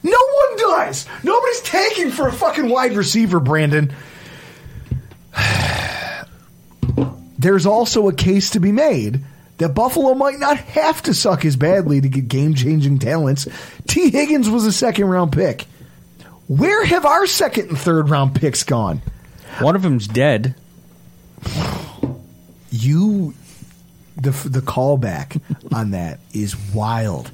No one does. Nobody's tanking for a fucking wide receiver, Brandon. There's also a case to be made that Buffalo might not have to suck as badly to get game changing talents. Tee Higgins was a second round pick. Where have our second and third round picks gone? One of them's dead. You, the the callback on that is wild.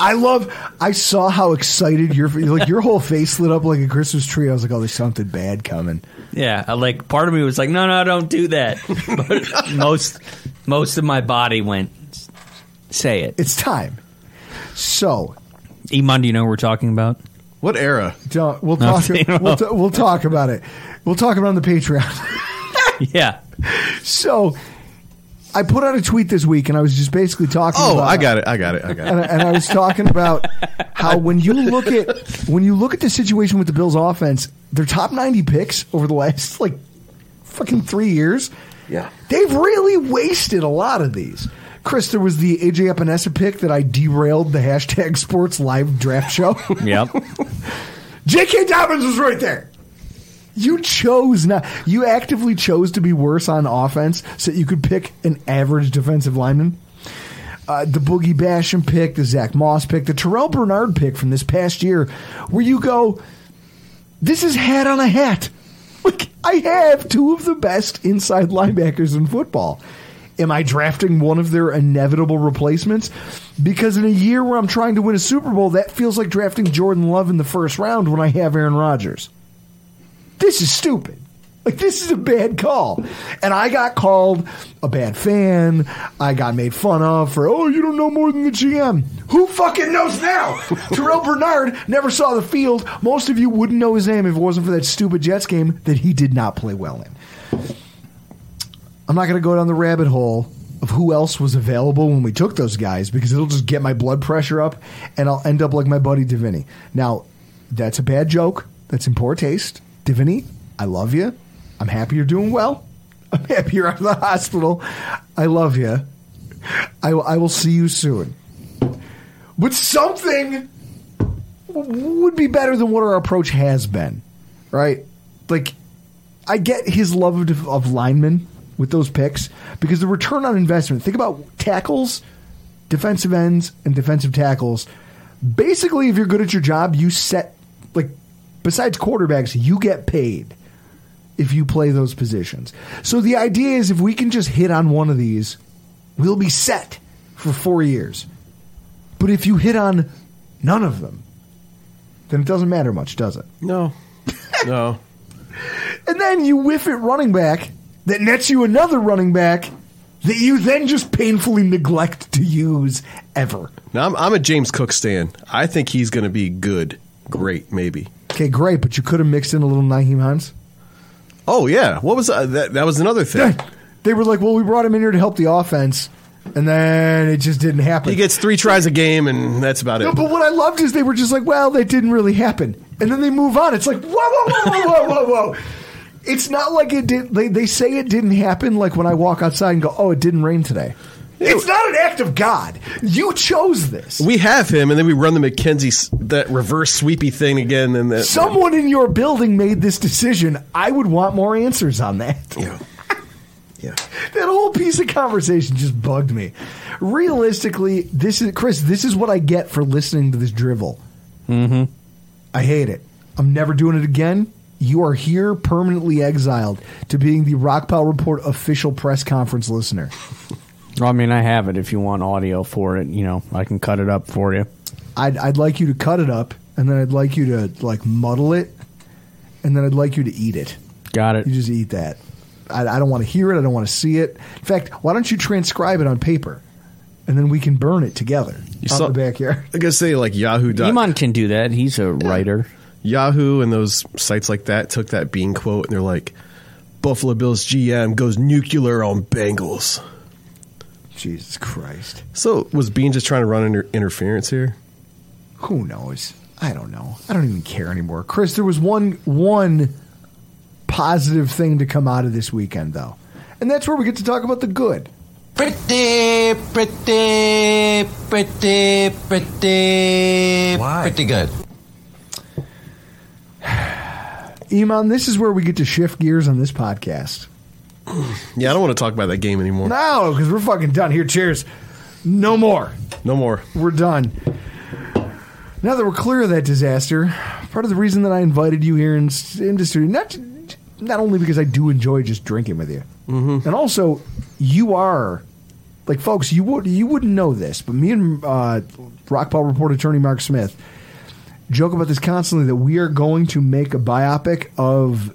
I love. I saw how excited your like your whole face lit up like a Christmas tree. I was like, "Oh, there's something bad coming." Yeah, I, like part of me was like, no, no, don't do that. But most most of my body went, say it. It's time. So, Eammon, do you know what we're talking about? What era? don't, we'll No, talk. you know. We'll, t- we'll talk about it. We'll talk about it on the Patreon. Yeah. so, I put out a tweet this week, and I was just basically talking. Oh, about, I got it. I got it. I got and, it. I- and I was talking about how when you look at when you look at the situation with the Bills' offense, their top ninety picks over the last like fucking three years, Yeah. they've really wasted a lot of these. Chris, there was the AJ Epenesa pick that I derailed the hashtag Sports Live Draft Show. Yep. J.K. Dobbins was right there. You chose not. You actively chose to be worse on offense so that you could pick an average defensive lineman. Uh, the Boogie Basham pick, the Zack Moss pick, the Terrell Bernard pick from this past year, where you go, this is hat on a hat. Like, I have two of the best inside linebackers in football. Am I drafting one of their inevitable replacements? Because in a year where I'm trying to win a Super Bowl, that feels like drafting Jordan Love in the first round when I have Aaron Rodgers. This is stupid. Like, this is a bad call. And I got called a bad fan. I got made fun of for, oh, you don't know more than the GM. Who fucking knows now? Terrell Bernard never saw the field. Most of you wouldn't know his name if it wasn't for that stupid Jets game that he did not play well in. I'm not going to go down the rabbit hole of who else was available when we took those guys because it'll just get my blood pressure up and I'll end up like my buddy Divinny. Now, that's a bad joke. That's in poor taste. Divinny, I love you. I'm happy you're doing well. I'm happy you're out of the hospital. I love you. I, will- I will see you soon. But something would be better than what our approach has been, right? Like, I get his love of, of linemen with those picks because the return on investment. Think about tackles, defensive ends, and defensive tackles. Basically, if you're good at your job, you set besides quarterbacks, you get paid. if you play those positions. So the idea is if we can just hit on one of these, we'll be set for four years. But if you hit on none of them, then it doesn't matter much, does it? No. No. And then you whiff at running back that nets you another running back that you then just painfully neglect to use ever. Now I'm, I'm a James Cook stan. I think he's going to be good, great, maybe. Okay, great, but you could have mixed in a little Nyheim Hines. Oh yeah, what was uh, that? That was another thing. They were like, well, we brought him in here to help the offense, and then it just didn't happen. He gets three tries a game, and that's about it. No, but what I loved is they were just like, well, that didn't really happen. And then they move on. It's like, whoa, whoa, whoa, whoa, whoa, whoa, whoa. It's not like it did. They, they say it didn't happen like when I walk outside and go, oh, it didn't rain today. It's not an act of God. You chose this. We have him, and then we run the McKenzie that reverse sweepy thing again, and that Someone in your building made this decision. I would want more answers on that. Yeah. Yeah. That whole piece of conversation just bugged me. Realistically, this is Chris. This is what I get for listening to this drivel. Mm-hmm. I hate it. I'm never doing it again. You are here permanently exiled to being the Rockpile Report official press conference listener. Well, I mean, I have it. If you want audio for it, you know, I can cut it up for you. I'd, I'd like you to cut it up, and then I'd like you to like muddle it, and then I'd like you to eat it. Got it. You just eat that. I, I don't want to hear it. I don't want to see it. In fact, why don't you transcribe it on paper, and then we can burn it together You out saw- in the backyard. I gotta say, like Yahoo. Dot, Eammon can do that. He's a writer. Yahoo and those sites like that took that Beane quote, and they're like, "Buffalo Bills GM goes nuclear on Bengals." Jesus Christ. So was Beane just trying to run inter- interference here? Who knows? I don't know. I don't even care anymore. Chris, there was one one positive thing to come out of this weekend though. And that's where we get to talk about the good. Pretty, pretty, pretty, pretty, pretty good. Eammon, this is where we get to shift gears on this podcast. Yeah, I don't want to talk about that game anymore. No, because we're fucking done. Here, cheers. No more. No more. We're done. Now that we're clear of that disaster, part of the reason that I invited you here in industry, not not only because I do enjoy just drinking with you, and also you are like folks. You would you wouldn't know this, but me and uh, Rockpile Report attorney Mark Smith joke about this constantly that we are going to make a biopic of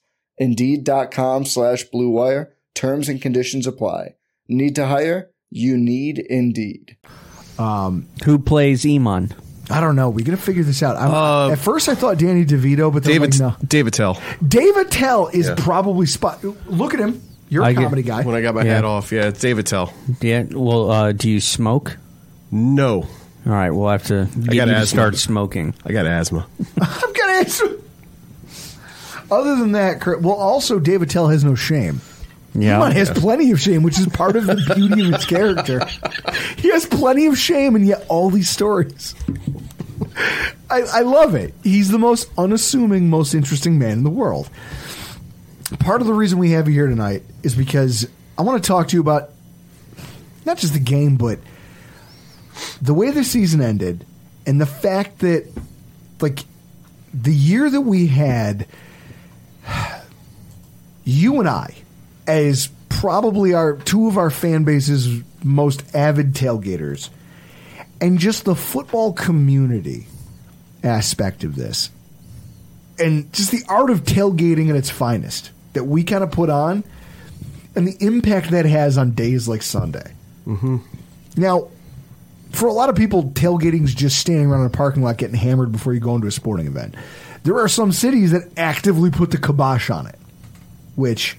Indeed.com slash BlueWire. Terms and conditions apply. Need to hire? You need Indeed. Um, Who plays Eammon? I don't know. We got to figure this out. I'm, Uh, at first, I thought Danny DeVito, but then David like, no. Dave Attell. Dave Attell is Yeah. probably spot. Look at him. You're a I get- comedy guy. When I got my Yeah. hat off, yeah, it's Dave Attell. Yeah. Well, uh, do you smoke? No, All right, we'll have to get got to start smoking. I got asthma. I'm gonna answer. Other than that, well, also Dave Attell has no shame. Yeah. Eammon has plenty of shame, which is part of the beauty of his character. He has plenty of shame, and yet all these stories. I, I love it. He's the most unassuming, most interesting man in the world. Part of the reason we have you here tonight is because I want to talk to you about not just the game, but the way the season ended and the fact that, like, the year that we had, you and I, as probably our two of our fan base's most avid tailgaters, and just the football community aspect of this, and just the art of tailgating at its finest that we kind of put on, and the impact that has on days like Sunday. Mm-hmm. Now, for a lot of people, tailgating is just standing around in a parking lot getting hammered before you go into a sporting event. There are some cities that actively put the kibosh on it, which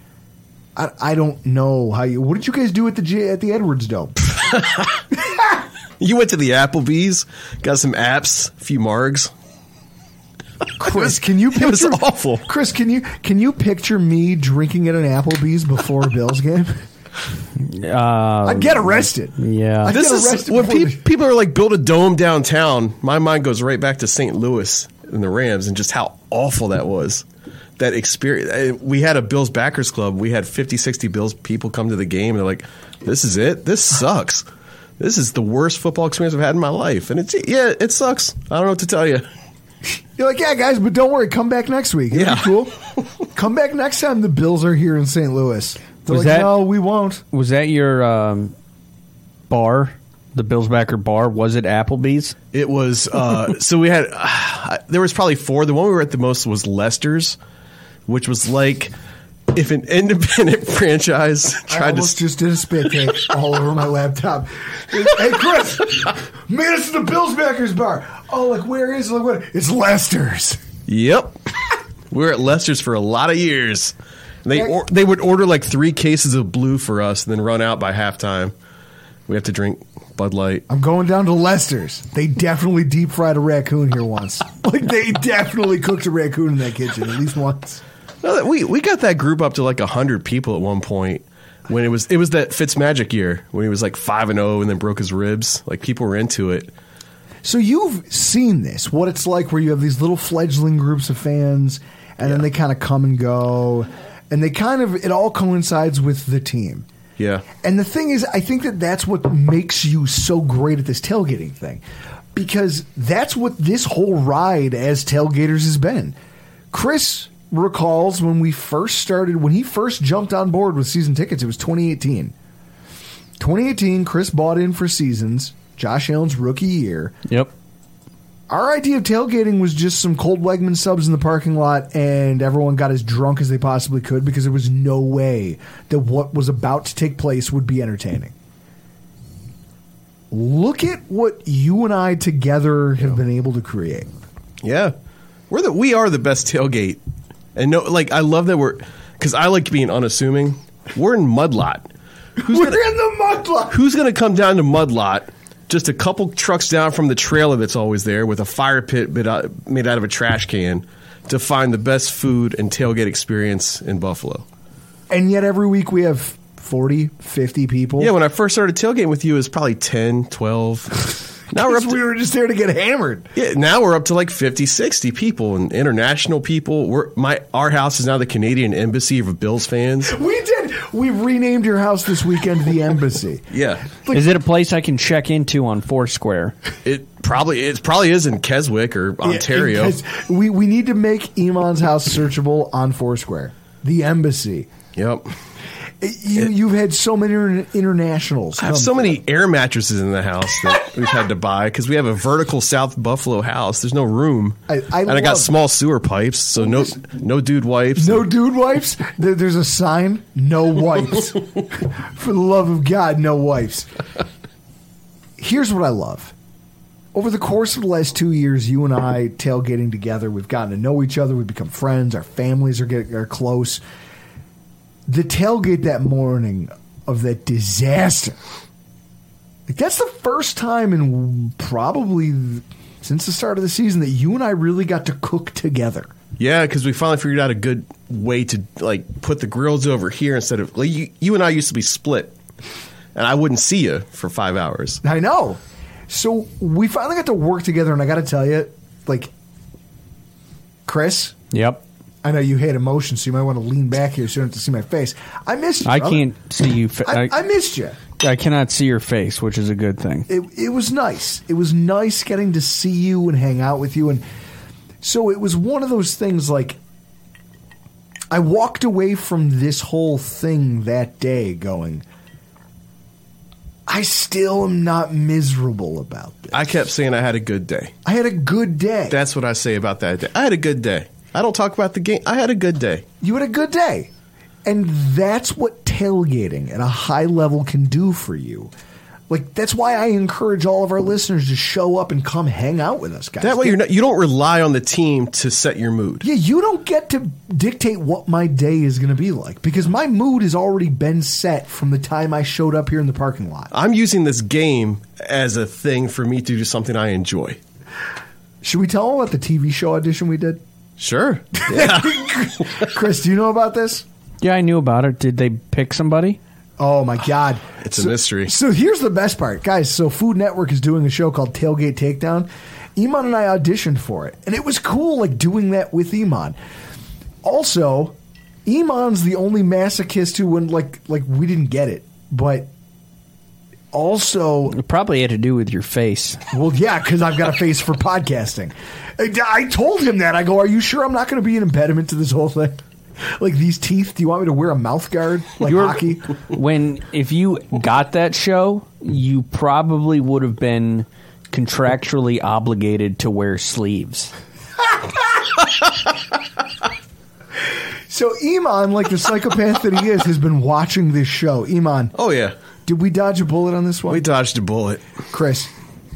I, I don't know how you. What did you guys do at the J- at the Edwards Dome? You went to the Applebee's, got some apps, a few margs. Chris, can you picture? It was awful. Chris, can you can you picture me drinking at an Applebee's before a Bills game? Uh, I'd get arrested. Yeah. I'd This get is when before pe- people are like build a dome downtown. My mind goes right back to St. Louis and the Rams and just how awful that was. That experience. We had a Bills backers club. We had 50, 60 Bills people come to the game. And they're like, "This is it. This sucks. This is the worst football experience I've had in my life." And it's yeah, it sucks. I don't know what to tell you. You're like, yeah, guys, but don't worry, come back next week. It'll Yeah. be cool. come back next time the Bills are here in St. Louis. They're Was like, that- no, we won't. Was that your um, bar? The Bills backer bar? Was it Applebee's? It was uh, so we had uh, there was probably four. The one we were at the most was Lester's, which was like if an independent franchise I tried to just did a spit take all over my laptop. hey, Chris, man, it's the Bills backers bar. Oh, like where is it? like what? It's Lester's. Yep. we were at Lester's for a lot of years. They or, they would order like three cases of blue for us, and then run out by halftime. We have to drink Bud Light. I'm going down to Lester's. They definitely deep fried a raccoon here once. like they definitely cooked a raccoon in that kitchen at least once. No, we we got that group up to like hundred people at one point when it was it was that Fitzmagic year when he was like five and zero and then broke his ribs. Like people were into it. So you've seen this, what it's like where you have these little fledgling groups of fans, and then they kind of come and go, and they kind of it all coincides with the team. Yeah. And the thing is, I think that that's what makes you so great at this tailgating thing, because that's what this whole ride as tailgaters has been. Chris recalls when we first started, when he first jumped on board with season tickets, it was 2018. 2018, Chris bought in for seasons, Josh Allen's rookie year. Yep. Our idea of tailgating was just some cold Wegman subs in the parking lot, and everyone got as drunk as they possibly could because there was no way that what was about to take place would be entertaining. Look at what you and I together have been able to create. Yeah, we're the we are the best tailgate, and no, like I love that we're because I like being unassuming. We're in Mudlot. Who's We're gonna, in the mudlot. who's gonna come down to Mudlot? Just a couple trucks down from the trailer that's always there with a fire pit made out of a trash can to find the best food and tailgate experience in Buffalo. And yet every week we have 40, 50 people. Yeah, when I first started tailgating with you, it was probably 10, 12. Now we're up we were just there to get hammered. yeah, now we're up to like 50, 60 people and international people. We're my our house is now the Canadian embassy of Bills fans. We did. We renamed your house this weekend the embassy. Yeah. Is it a place I can check into on Foursquare? It probably it probably is in Keswick or Ontario. Yeah, because we we need to make Eammon's house searchable on Foursquare. The embassy. Yep. You you've had so many inter- internationals. I have so many air mattresses in the house that we've had to buy because we have a vertical South Buffalo house. There's no room, I- I and I got small sewer pipes, so no no dude wipes. No dude wipes. There, there's a sign. No wipes. For the love of God, no wipes. Here's what I love. Over the course of the last two years, you and I tailgating together, we've gotten to know each other. We've become friends. Our families are getting are close. The tailgate that morning of that disaster. Like that's the first time in probably since the start of the season that you and I really got to cook together. Yeah, because we finally figured out a good way to like put the grills over here instead of like you, you and I used to be split, and I wouldn't see you for five hours. I know. So we finally got to work together, and I got to tell you, like, Chris, Yep. I know you hate emotion, so you might want to lean back here so you don't have to see my face. I missed you. I brother. can't see you. Fa- I, I, I missed you. I cannot see your face, which is a good thing. It, it was nice. It was nice getting to see you and hang out with you. And so it was one of those things like, I walked away from this whole thing that day going, I still am not miserable about this. I kept saying I had a good day. I had a good day. That's what I say about that day. I had a good day. I don't talk about the game. I had a good day. You had a good day. And that's what tailgating at a high level can do for you. Like that's why I encourage all of our listeners to show up and come hang out with us, guys. That way, you're not, you don't rely on the team to set your mood. Yeah, you don't get to dictate what my day is going to be like because my mood has already been set from the time I showed up here in the parking lot. I'm using this game as a thing for me to do something I enjoy. Should we tell them about the TV show audition we did? Sure. Chris, do you know about this? Yeah, I knew about it. Did they pick somebody? Oh my god, It's a mystery. So here's the best part, guys. So Food Network is doing a show called Tailgate Takedown. Eammon and I auditioned for it, and it was cool, like doing that with Eammon. Also, Eammon's the only masochist who wouldn't like like we didn't get it, but also It probably had to do with your face. well, yeah, because I've got a face for podcasting. I, I told him that. I go, "Are you sure I'm not going to be an impediment to this whole thing? Like these teeth? Do you want me to wear a mouth guard like You were- hockey?" when if you got that show, you probably would have been contractually obligated to wear sleeves. So Eammon, like the psychopath that he is, has been watching this show. Eammon, Oh yeah, did we dodge a bullet on this one? we dodged a bullet. Chris,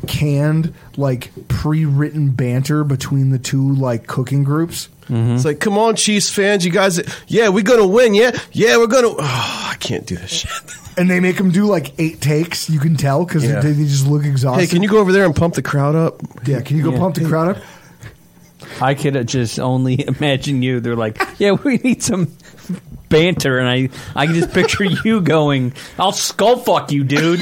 canned like pre-written banter between the two like cooking groups. Mm-hmm. It's like, come on, Chiefs fans, you guys. Yeah, we're gonna win. Yeah, yeah, we're gonna. Oh, I can't do this shit. And they make them do like eight takes. You can tell because Yeah. they, they just look exhausted. Hey, can you go over there and pump the crowd up? Yeah, can you go Yeah. pump the crowd up? I could just only imagine you. They're like, yeah, we need some banter, and I, I can just picture you going, "I'll skull fuck you, dude,"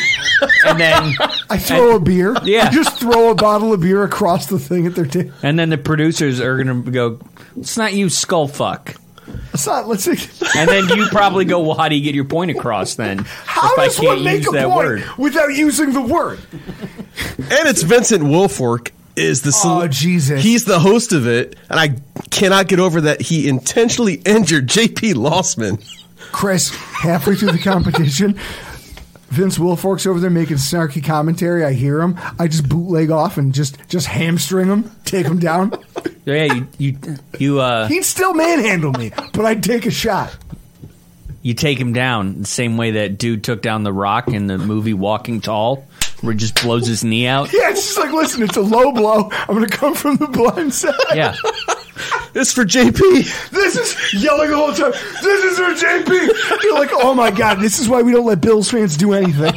and then, I throw a beer. Yeah. I just throw a bottle of beer across the thing at their table. and then the producers are gonna go, "It's not you, skull fuck," It's not. Let's see. and then you probably go, "Well, how do you get your point across then?" How if I does can't one make use a that point word. without using the word? And it's Vincent Wilfork is the cel- Oh, Jesus. He's the host of it, and I cannot get over that he intentionally injured J.P. Losman. Chris, halfway through the competition, Vince Wilfork's over there making snarky commentary. I hear him. I just bootleg off and just just hamstring him, take him down. Yeah, you you you uh He'd still manhandle me, but I'd take a shot. you take him down the same way that dude took down the Rock in the movie Walking Tall, where he just blows his knee out. Yeah, it's just like, listen, it's a low blow. I'm going to come from the blind side. Yeah. It's for J.P. This is yelling the whole time. This is for JP. You're like, oh my god, this is why we don't let Bills fans do anything.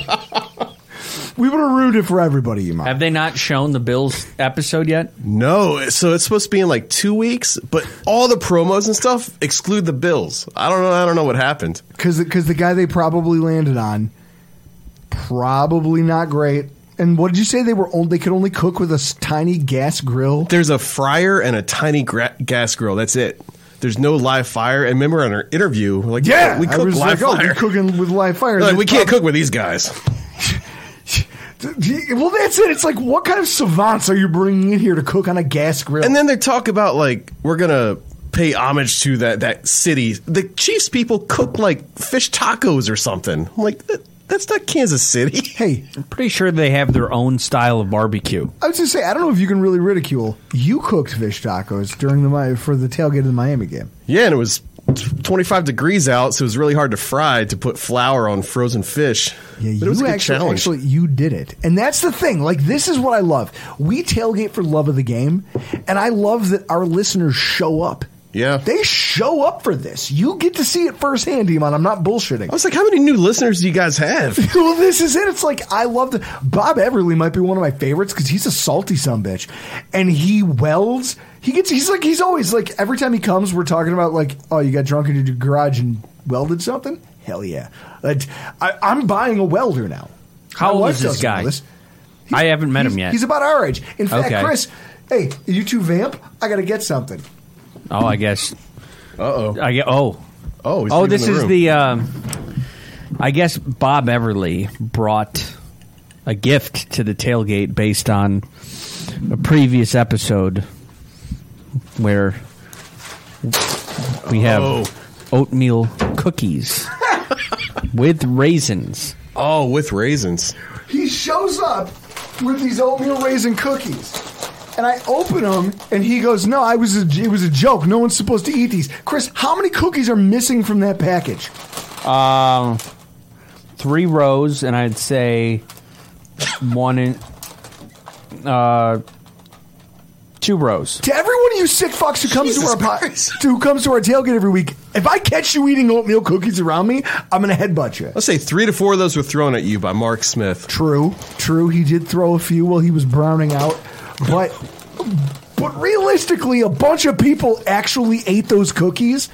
we would have ruined it for everybody, Eammon. Have they not shown the Bills episode yet? No, so it's supposed to be in like two weeks, but all the promos and stuff exclude the Bills. I don't know. I don't know what happened. because because the guy they probably landed on, probably not great. And what did you say they were? Only, they could only cook with a tiny gas grill. There's a fryer and a tiny gra- gas grill. That's it. There's no live fire. And remember in our interview, like, Yeah, we I cook was live like, oh, fire. you're cooking with live fire. Like, we can't cook with these guys. Well, that's it. It's like, what kind of savants are you bringing in here to cook on a gas grill? And then they talk about like we're gonna pay homage to that that city. The Chiefs people cook like fish tacos or something. I'm like that, that's not Kansas City. hey, I'm pretty sure they have their own style of barbecue. I was just say, I don't know if you can really ridicule. You cooked fish tacos during the Mi- for the tailgate of the Miami game. Yeah, and it was 25 degrees out, so it was really hard to fry to put flour on frozen fish. Yeah, but it was a you good actually, challenge. actually you did it, and that's the thing. Like this is what I love. We tailgate for love of the game, and I love that our listeners show up. Yeah. They show up for this. You get to see it firsthand, Eammon. I'm not bullshitting. I was like, how many new listeners do you guys have? well, this is it. It's like I love the Bob Everly might be one of my favorites because he's a salty son bitch, and he welds. He gets. He's like. He's always like. Every time he comes, we're talking about like, oh, you got drunk in your garage and welded something. Hell yeah! Like, I, I'm buying a welder now. How My old is this doesn't guy? this. I haven't met him yet. He's about our age. In fact, Okay. Chris, hey, you two vamp? I got to get something. Oh, I guess. Uh oh. I get. Oh, Oh, he's oh, leaving this the is room. the. Um, I guess Bob Everly brought a gift to the tailgate based on a previous episode where we have Oh. oatmeal cookies with raisins. Oh, with raisins. He shows up with these oatmeal raisin cookies. And I open them, and he goes, "No, I was a, it was a joke. No one's supposed to eat these." Chris, how many cookies are missing from that package? Um, three rows, and I'd say one in. Uh, two rows. To everyone of you sick fucks who comes to our po- who comes to our tailgate every week, if I catch you eating oatmeal cookies around me, I'm going to headbutt you. Let's say three to four of those were thrown at you by Mark Smith. True, true. He did throw a few while he was browning out, but but realistically, a bunch of people actually ate those cookies.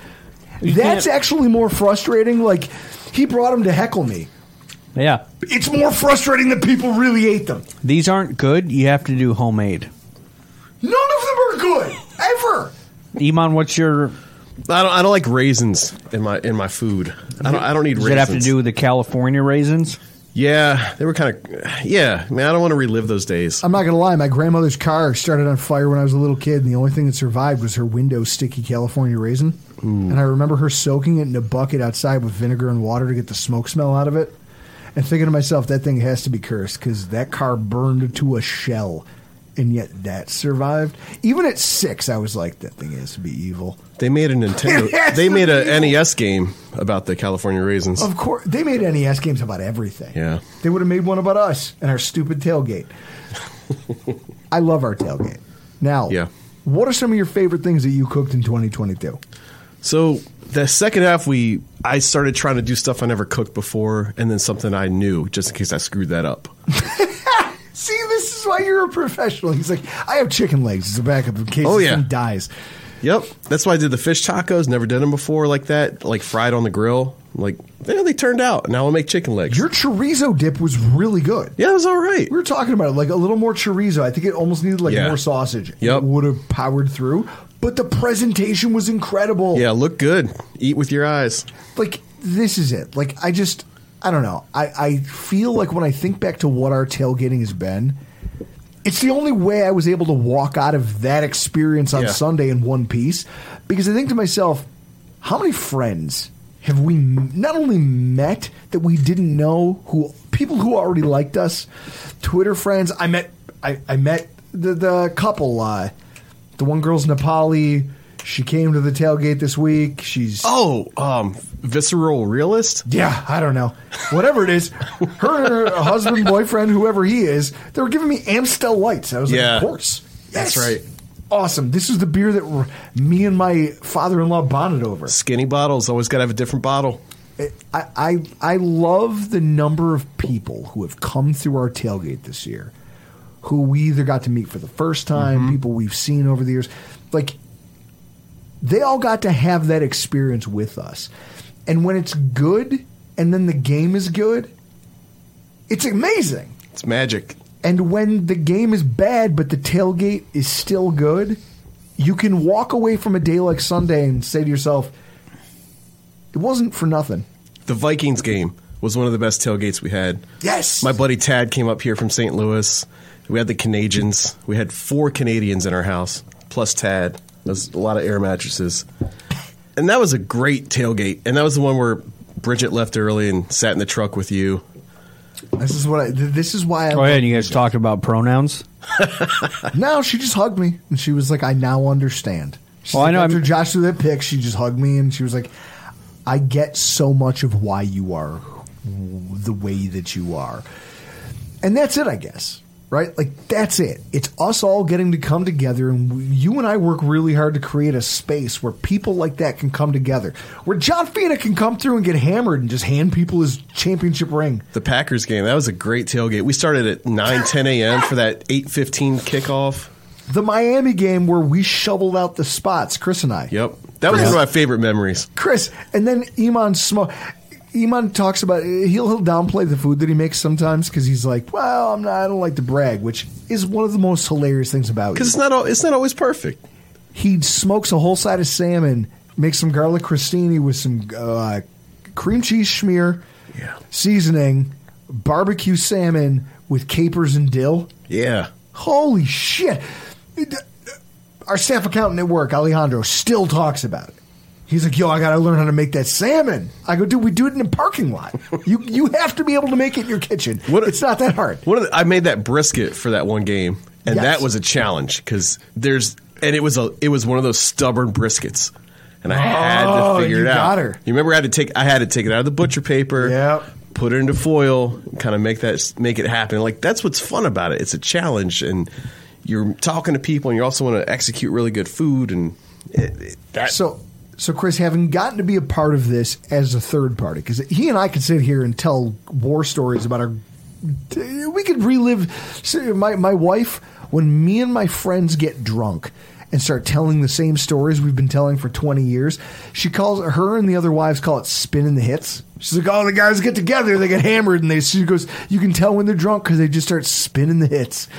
That's can't- actually more frustrating. Like he brought them to heckle me. Yeah. It's more frustrating that people really ate them. These aren't good. You have to do homemade. None of them are good ever. Eammon, what's your? I don't. I don't like raisins in my in my food. I don't. I don't need Does raisins. it have to do with the California raisins? Yeah, they were kind of. Yeah, man, I don't want to relive those days. I'm not gonna lie. My grandmother's car started on fire when I was a little kid, and the only thing that survived was her window sticky California raisin. Hmm. And I remember her soaking it in a bucket outside with vinegar and water to get the smoke smell out of it, and thinking to myself, that thing has to be cursed because that car burned to a shell, and yet that survived. Even at six, I was like, that thing has to be evil. They made a Nintendo. They made a. NES game about the California raisins. Of course, they made NES games about everything. Yeah. They would have made one about us and our stupid tailgate. I love our tailgate. Now, Yeah. what are some of your favorite things that you cooked in 2022? So the second half, we I started trying to do stuff I never cooked before, and then something I knew just in case I screwed that up. See, this is why you're a professional. He's like, I have chicken legs as a backup in case Oh, yeah. thing dies. Yep, that's why I did the fish tacos. Never done them before like that, like fried on the grill. Like yeah, they turned out. Now I'll make chicken legs. Your chorizo dip was really good. yeah, it was all right. We were talking about it, like a little more chorizo. I think it almost needed like Yeah. more sausage. Yep. It would have powered through, but the presentation was incredible. Yeah, look good. Eat with your eyes. like this is it. Like I just I don't know. I, I feel like when I think back to what our tailgating has been, it's the only way I was able to walk out of that experience on Yeah. Sunday in one piece. Because I think to myself, how many friends have we not only met that we didn't know who people who already liked us, Twitter friends. I met I, I met the the couple, uh, the one girl's Nepali. She came to the tailgate this week. She's Oh, um, visceral realist. yeah, I don't know. Whatever it is, her husband, boyfriend, whoever he is, they were giving me Amstel Lights. I was Yeah. like, of course. That's right. Awesome. This is the beer that we're- me and my father-in-law bonded over. Skinny bottles always got to have a different bottle. I, I I love the number of people who have come through our tailgate this year, who we either got to meet for the first time, Mm-hmm. people we've seen over the years, like they all got to have that experience with us. And when it's good, and then the game is good, it's amazing. It's magic. And when the game is bad, but the tailgate is still good, you can walk away from a day like Sunday and say to yourself, it wasn't for nothing. The Vikings game was one of the best tailgates we had. Yes. My buddy Tad came up here from St. Louis. We had the Canadians. We had four Canadians in our house, plus Tad. There's a lot of air mattresses. And that was a great tailgate. And that was the one where Bridget left early and sat in the truck with you. This is what I. This is why I. Oh yeah, and you guys talked about pronouns. No, she just hugged me and she was like, "I now understand." She's Well, I know After I'm- Josh threw that pick, she just hugged me and she was like, "I get so much of why you are the way that you are," and that's it, I guess. Right? Like that's it. It's us all getting to come together, and we, you and I work really hard to create a space where people like that can come together, where John Fina can come through and get hammered and just hand people his championship ring. The Packers game, that was a great tailgate. We started at 9, 10 a.m. for that 8.15 kickoff. The Miami game where we shoveled out the spots, Chris and I. Yep. That was one of my favorite memories. Chris, and then Eammon smoke. Eammon talks about he'll he'll downplay the food that he makes sometimes because he's like, well, I'm not, I don't like to brag, which is one of the most hilarious things about Because it's not, al- it's not always perfect. He smokes a whole side of salmon, makes some garlic crostini with some uh, cream cheese schmear, seasoning, barbecue salmon with capers and dill. Yeah. Holy shit! Our staff accountant at work, Alejandro, still talks about it. He's like, "Yo, I got to learn how to make that salmon." I go, "Dude, we do it in a parking lot. you you have to be able to make it in your kitchen. What- it's not that hard." One of the, I made that brisket for that one game, and Yes. that was a challenge because there's and it was a it was one of those stubborn briskets, and I had Oh, to figure you it out. her. You remember I had to take I had to take it out of the butcher paper. Yep. Put it into foil, kind of make that make it happen. Like that's what's fun about it. It's a challenge, and you're talking to people, and you also want to execute really good food, and it, it, that So, so Chris, having gotten to be a part of this as a third party, because he and I could sit here and tell war stories about our. We could relive. My my wife, when me and my friends get drunk and start telling the same stories we've been telling for twenty years, she calls her and the other wives call it spinning the hits. She's like, "Oh, the guys get together, they get hammered, and they." She goes, "You can tell when they're drunk because they just start spinning the hits."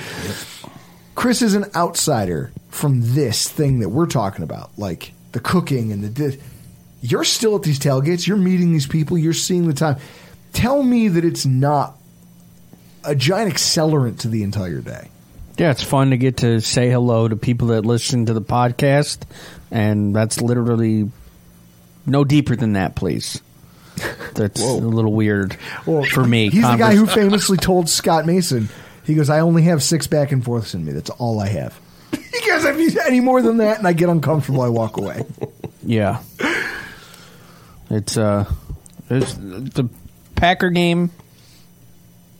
Chris is an outsider from this thing that we're talking about, like the cooking and the. Di- you're still at these tailgates. You're meeting these people. You're seeing the time. Tell me that it's not a giant accelerant to the entire day. Yeah, it's fun to get to say hello to people that listen to the podcast, and that's literally no deeper than that, please. That's a little weird for me. He's the guy who famously told Scott Mason, he goes, I only have six back and forths in me. That's all I have. He goes, if you any more than that and I get uncomfortable, I walk away. Yeah. It's uh it's the Packer game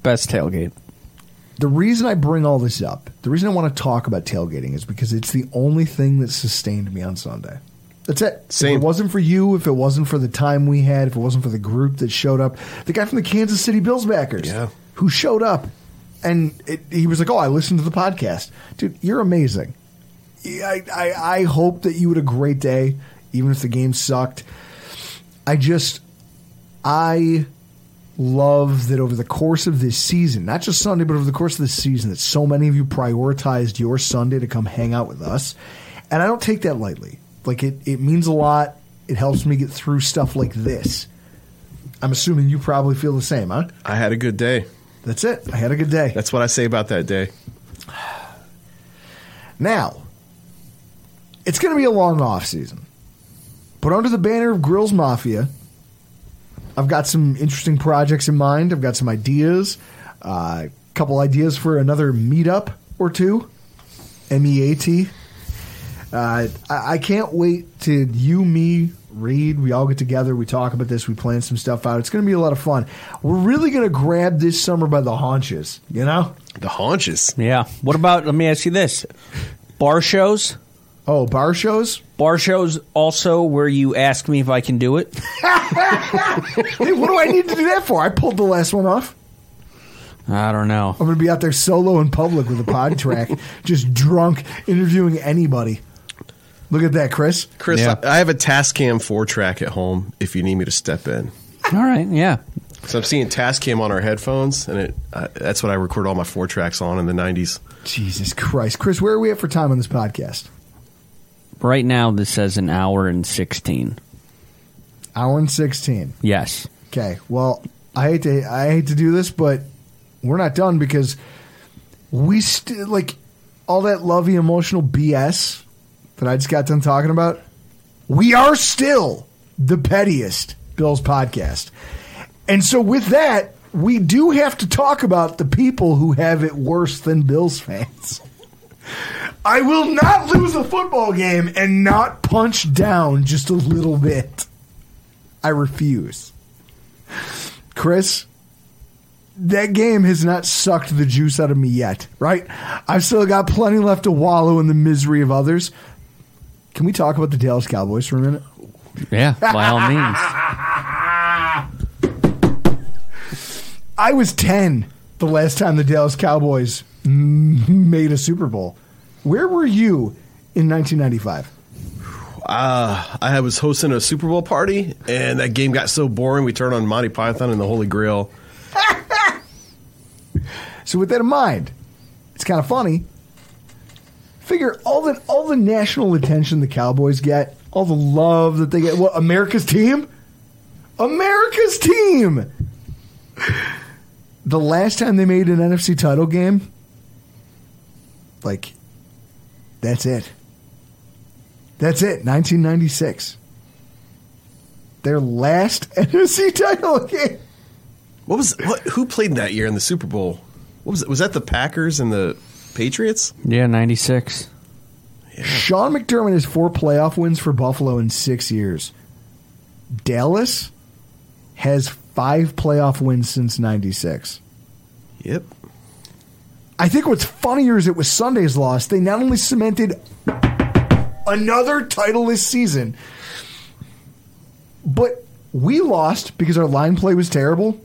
best tailgate. The reason I bring all this up, the reason I want to talk about tailgating is because it's the only thing that sustained me on Sunday. That's it. Same. If it wasn't for you, if it wasn't for the time we had, if it wasn't for the group that showed up, the guy from the Kansas City Bills backers Yeah. who showed up and it, he was like, "Oh, I listened to the podcast, dude. You're amazing. I, I I hope that you had a great day, even if the game sucked. I just I love that over the course of this season, not just Sunday, but over the course of this season, that so many of you prioritized your Sunday to come hang out with us. And I don't take that lightly. Like it, it means a lot. It helps me get through stuff like this. I'm assuming you probably feel the same, huh? I had a good day. That's it. I had a good day. That's what I say about that day. Now, it's going to be a long off season, but under the banner of Grills Mafia, I've got some interesting projects in mind. I've got some ideas, a uh, couple ideas for another meetup or two. M E A T. Uh, I, I can't wait to you, me, Reid. We all get together. We talk about this. We plan some stuff out. It's going to be a lot of fun. We're really going to grab this summer by the haunches. You know. The haunches. Yeah. What about let me ask you this. Bar shows? Oh, bar shows? Bar shows also where you ask me if I can do it? hey, what do I need to do that for? I pulled the last one off. I don't know. I'm going to be out there solo in public with a pod track, just drunk, interviewing anybody. Look at that, Chris. Chris, Yeah. I, I have a Tascam four track at home. If you need me to step in, All right, yeah. so I'm seeing Tascam on our headphones, and it uh, that's what I record all my four tracks on in the '90s. Jesus Christ. Chris, where are we at for time on this podcast? Right now this says an hour and 16. Hour and 16. Yes. Okay. Well, I hate to I hate to do this, but we're not done because we still like all that lovey emotional BS that I just got done talking about. We are still the pettiest Bills podcast. And so with that, we do have to talk about the people who have it worse than Bills fans. I will not lose a football game and not punch down just a little bit. I refuse. Chris, that game has not sucked the juice out of me yet, right? I've still got plenty left to wallow in the misery of others. Can we talk about the Dallas Cowboys for a minute? Yeah, by all means. I was 10 the last time the Dallas Cowboys made a Super Bowl. Where were you in 1995? Uh, I was hosting a Super Bowl party, and that game got so boring. We turned on Monty Python and the Holy Grail. So with that in mind, it's kind of funny. Figure all the all the national attention the Cowboys get, all the love that they get. What America's team? America's team. The last time they made an NFC title game, like that's it. That's it. 1996. Their last NFC title game. What was what? Who played that year in the Super Bowl? What was it? Was that the Packers and the Patriots? Yeah, 96. Sean McDermott has four playoff wins for Buffalo in six years. Dallas has five playoff wins since 96. Yep. I think what's funnier is it was Sunday's loss. They not only cemented another title this season, but we lost because our line play was terrible.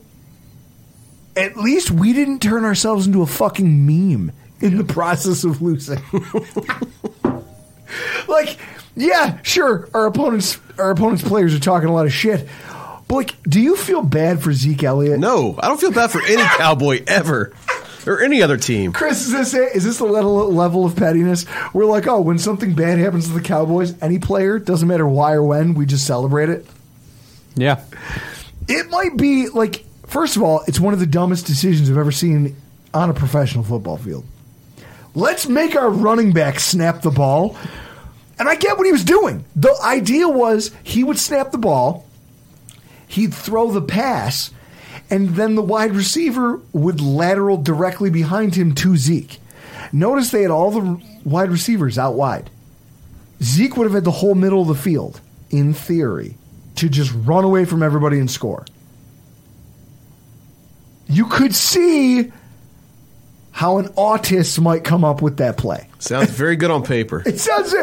At least we didn't turn ourselves into a fucking meme in the process of losing. like, yeah, sure, our opponents our opponents players are talking a lot of shit. But like, do you feel bad for Zeke Elliott? No, I don't feel bad for any cowboy ever. Or any other team. Chris, is this it? Is this the level, level of pettiness? We're like, oh, when something bad happens to the Cowboys, any player, doesn't matter why or when, we just celebrate it. Yeah. It might be like, first of all, it's one of the dumbest decisions I've ever seen on a professional football field. Let's make our running back snap the ball. And I get what he was doing. The idea was he would snap the ball, he'd throw the pass, and then the wide receiver would lateral directly behind him to Zeke. Notice they had all the wide receivers out wide. Zeke would have had the whole middle of the field, in theory, to just run away from everybody and score. You could see how an autist might come up with that play. Sounds very good on paper. It sounds.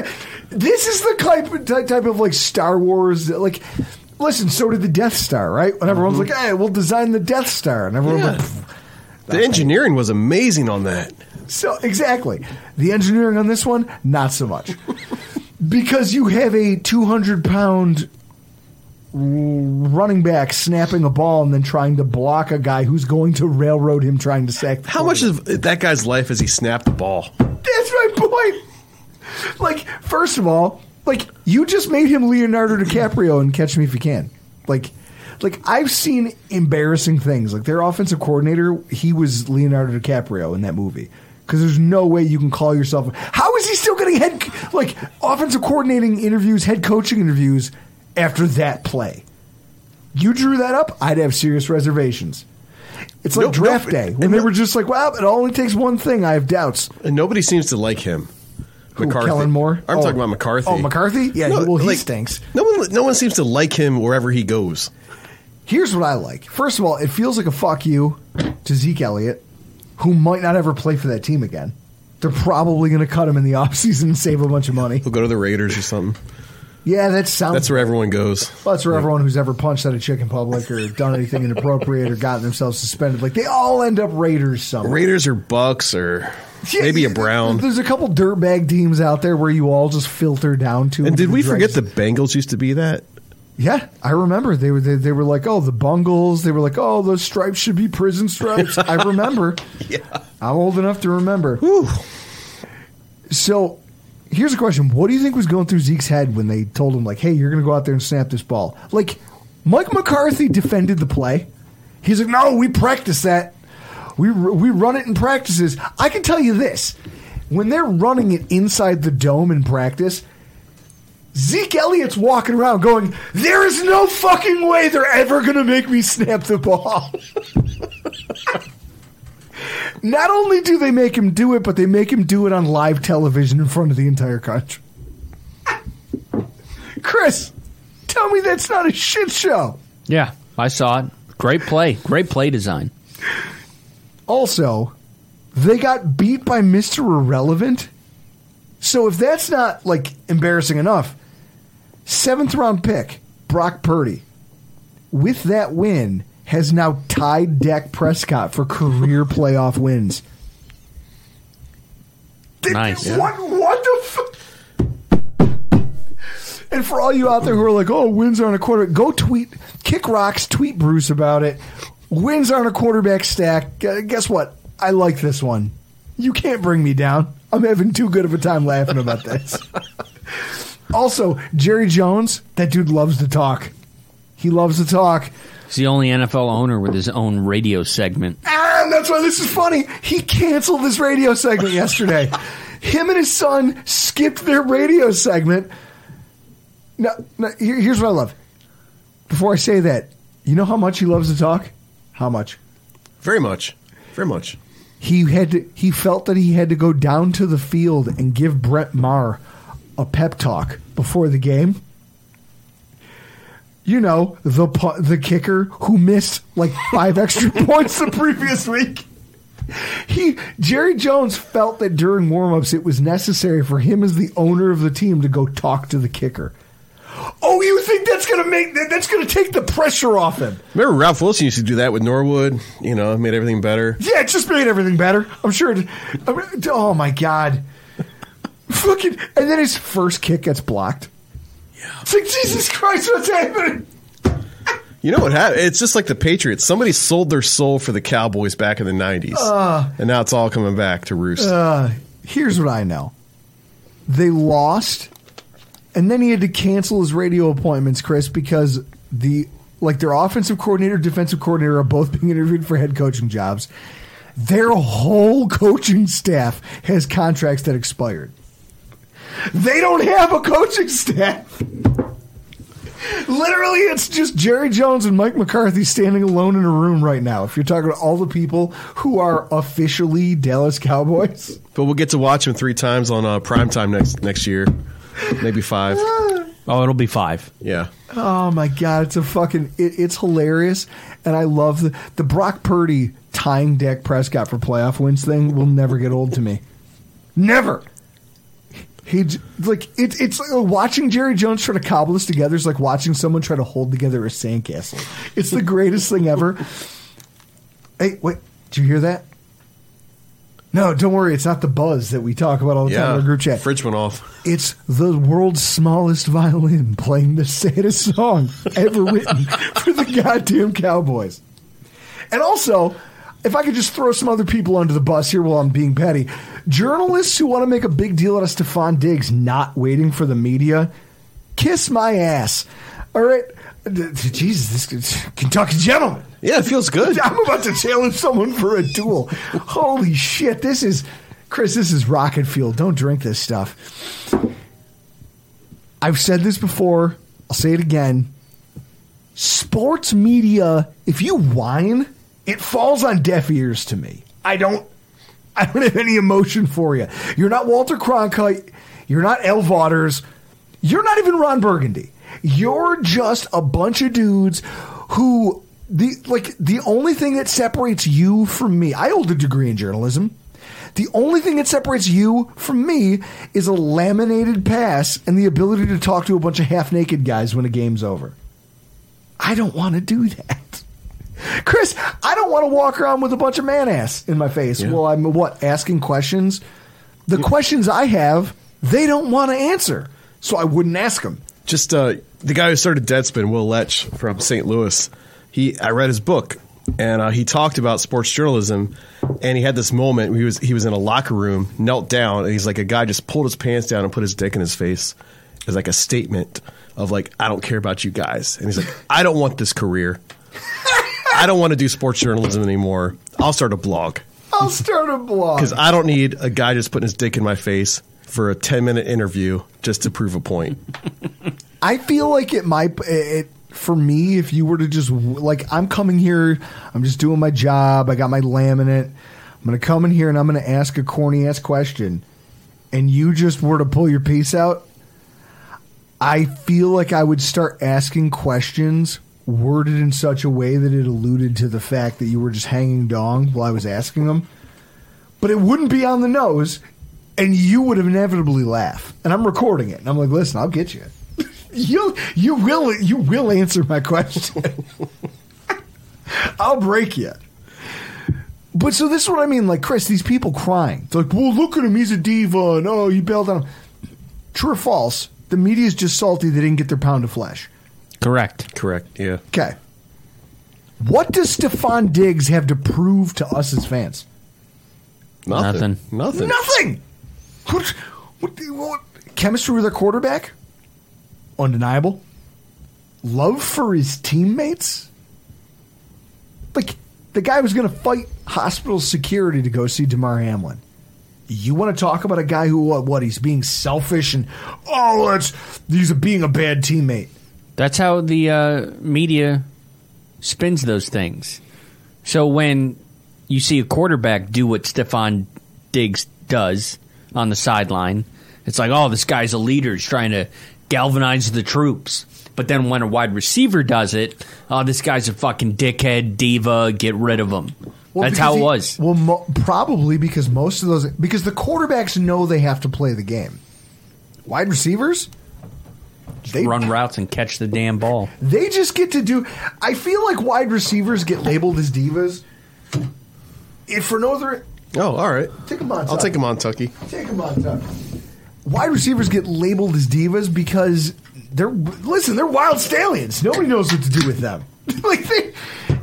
This is the type type of like Star Wars. Like, listen. So did the Death Star, right? When everyone's mm-hmm. like, "Hey, we'll design the Death Star," and everyone's Yeah. like, "Pfft." The engineering was amazing on that. So exactly, the engineering on this one, not so much, because you have a two hundred pound running back snapping a ball and then trying to block a guy who's going to railroad him trying to sack. The How much of that guy's life has he snapped the ball? That's my point. Like, first of all, like you just made him Leonardo DiCaprio and Catch Me If You Can. Like, like I've seen embarrassing things. Like their offensive coordinator, he was Leonardo DiCaprio in that movie. Because there's no way you can call yourself. How is he still getting head like offensive coordinating interviews, head coaching interviews after that play? You drew that up. I'd have serious reservations. It's like Nope, draft nope. day when And they were just like, "Well, it only takes one thing." I have doubts. And nobody seems to like him. Who, McCarthy. Kellen Moore? I'm Oh. talking about McCarthy. Oh, McCarthy? Yeah, well, he stinks. No one, no one seems to like him wherever he goes. Here's what I like. First of all, it feels like a fuck you to Zeke Elliott, who might not ever play for that team again. They're probably going to cut him in the offseason and save a bunch of money. He'll go to the Raiders or something. Yeah, that sounds. That's where everyone goes. Well, that's where everyone who's ever punched at a chick in public or done anything inappropriate or gotten themselves suspended, like they all end up Raiders somewhere. Raiders or Bucks or maybe a Brown. There's a couple dirtbag teams out there where you all just filter down to. And did we forget the Bengals used to be that? Yeah, I remember they were they, they were like, oh, the bungles. They were like, oh, those stripes should be prison stripes. I remember. Yeah. I'm old enough to remember. So, here's a question: What do you think was going through Zeke's head when they told him, like, hey, you're going to go out there and snap this ball? Like, Mike McCarthy defended the play. He's like, no, we practice that. We we run it in practices. I can tell you this: when they're running it inside the dome in practice. Zeke Elliott's walking around going, There is no fucking way they're ever going to make me snap the ball. Not only do they make him do it, but they make him do it on live television in front of the entire country. Chris, tell me that's not a shit show. Yeah, I saw it. Great play. Great play design. Also, they got beat by Mr. Irrelevant. So if that's not like embarrassing enough, seventh round pick, Brock Purdy, with that win, has now tied Dak Prescott for career playoff wins. Nice. What, what the fuck? And for all you out there who are like, oh, wins aren't a quarter, go tweet, kick rocks, tweet Bruce about it. Wins aren't a quarterback stack. Uh, guess what? I like this one. You can't bring me down. I'm having too good of a time laughing about this. also, Jerry Jones, that dude loves to talk. He loves to talk. He's the only NFL owner with his own radio segment. Ah, and that's why this is funny. He canceled this radio segment yesterday. Him and his son skipped their radio segment. Now, now here's what I love. Before I say that, you know how much he loves to talk? How much? Very much. Very much. He had to, he felt that he had to go down to the field and give Brett Maher a pep talk before the game. you know, the the kicker who missed like five extra points the previous week. He Jerry Jones felt that during warmups it was necessary for him as the owner of the team to go talk to the kicker. Oh, you think that's gonna make that's gonna take the pressure off him? Remember Ralph Wilson used to do that with Norwood. You know, made everything better. Yeah, it just made everything better. I'm sure. It, I mean, oh my god! Fucking, and then his first kick gets blocked. Yeah, it's like Jesus Christ, what's happening? You know what happened? It's just like the Patriots. Somebody sold their soul for the Cowboys back in the '90s, Uh. and now it's all coming back to roost. Uh, here's what I know: they lost, and then he had to cancel his radio appointments, Chris, because the like their offensive coordinator, defensive coordinator are both being interviewed for head coaching jobs. Their whole coaching staff has contracts that expired. They don't have a coaching staff. Literally, it's just Jerry Jones and Mike McCarthy standing alone in a room right now. If you're talking about all the people who are officially Dallas Cowboys, but we'll get to watch them three times on uh, prime time next next year, maybe five. Oh, it'll be five. Yeah. Oh my god, it's a fucking it, it's hilarious, and I love the the Brock Purdy tying Dak Prescott for playoff wins thing will never get old to me. Never. He j- like it, it's like uh, watching Jerry Jones try to cobble this together is like watching someone try to hold together a sandcastle. It's the greatest thing ever. Hey, wait, did you hear that? No, don't worry. It's not the buzz that we talk about all the time in our group chat. Fridge went off. It's the world's smallest violin playing the saddest song ever written for the goddamn Cowboys. And also, if I could just throw some other people under the bus here while I'm being petty, journalists who want to make a big deal out of Stefon Diggs not waiting for the media, kiss my ass. All right. Jesus, this Kentucky gentleman. Yeah, it feels good. I'm about to challenge someone for a duel. Holy shit, this is Chris, this is rocket fuel. Don't drink this stuff. I've said this before, I'll say it again. Sports media, if you whine, it falls on deaf ears to me. I don't I don't have any emotion for you. You're not Walter Cronkite, you're not El Waters, you're not even Ron Burgundy. You're just a bunch of dudes who the like the only thing that separates you from me. I hold a degree in journalism. The only thing that separates you from me is a laminated pass and the ability to talk to a bunch of half naked guys when a game's over. I don't want to do that. Chris, I don't want to walk around with a bunch of man ass in my face while I'm what asking questions. The questions I have, they don't want to answer, so I wouldn't ask them. Just uh, the guy who started Deadspin, Will Leitch from St. Louis. He, I read his book, and uh, he talked about sports journalism. And he had this moment. He was he was in a locker room, knelt down, and he's like a guy just pulled his pants down and put his dick in his face as like a statement of like I don't care about you guys. And he's like I don't want this career. I don't want to do sports journalism anymore. I'll start a blog I'll start a blog. because I don't need a guy just putting his dick in my face for a ten minute interview just to prove a point. I feel like it might it for me if you were to just like I'm coming here, I'm just doing my job. I got my laminate. I'm going to come in here and I'm going to ask a corny ass question, and you just were to pull your piece out. I feel like I would start asking questions worded in such a way that it alluded to the fact that you were just hanging dong while I was asking them. But it wouldn't be on the nose, and you would inevitably laugh. And I'm recording it, and I'm like, listen, I'll get you. you you will you will answer my question. I'll break you. But so this is what I mean, like Chris, these people crying. It's like, well, look at him, he's a diva, and oh, he bailed on him. True or false? The media's just salty they didn't get their pound of flesh. Correct. Correct. Yeah. Okay. What does Stefon Diggs have to prove to us as fans? Nothing. Nothing. Nothing. What, what, what, chemistry with our quarterback? Undeniable. Love for his teammates? Like, the guy was going to fight hospital security to go see Damar Hamlin. You want to talk about a guy who, what, what he's being selfish and, oh, that's, he's being a bad teammate. That's how the uh, media spins those things. So when you see a quarterback do what Stefon Diggs does on the sideline, it's like, oh, this guy's a leader. He's trying to galvanize the troops. But then when a wide receiver does it, oh, this guy's a fucking dickhead, diva, get rid of him. Well, That's how it he- was. Well, mo- probably because most of those because the quarterbacks know they have to play the game. Wide receivers, they Run routes and catch the damn ball. they just get to do. I feel like wide receivers get labeled as divas. If for no other, Oh, all right. Take him on. I'll Tuck. take him on, Tucky. Take him on, Tuck. Wide receivers get labeled as divas because they're listen. They're wild stallions. Nobody knows what to do with them. like they,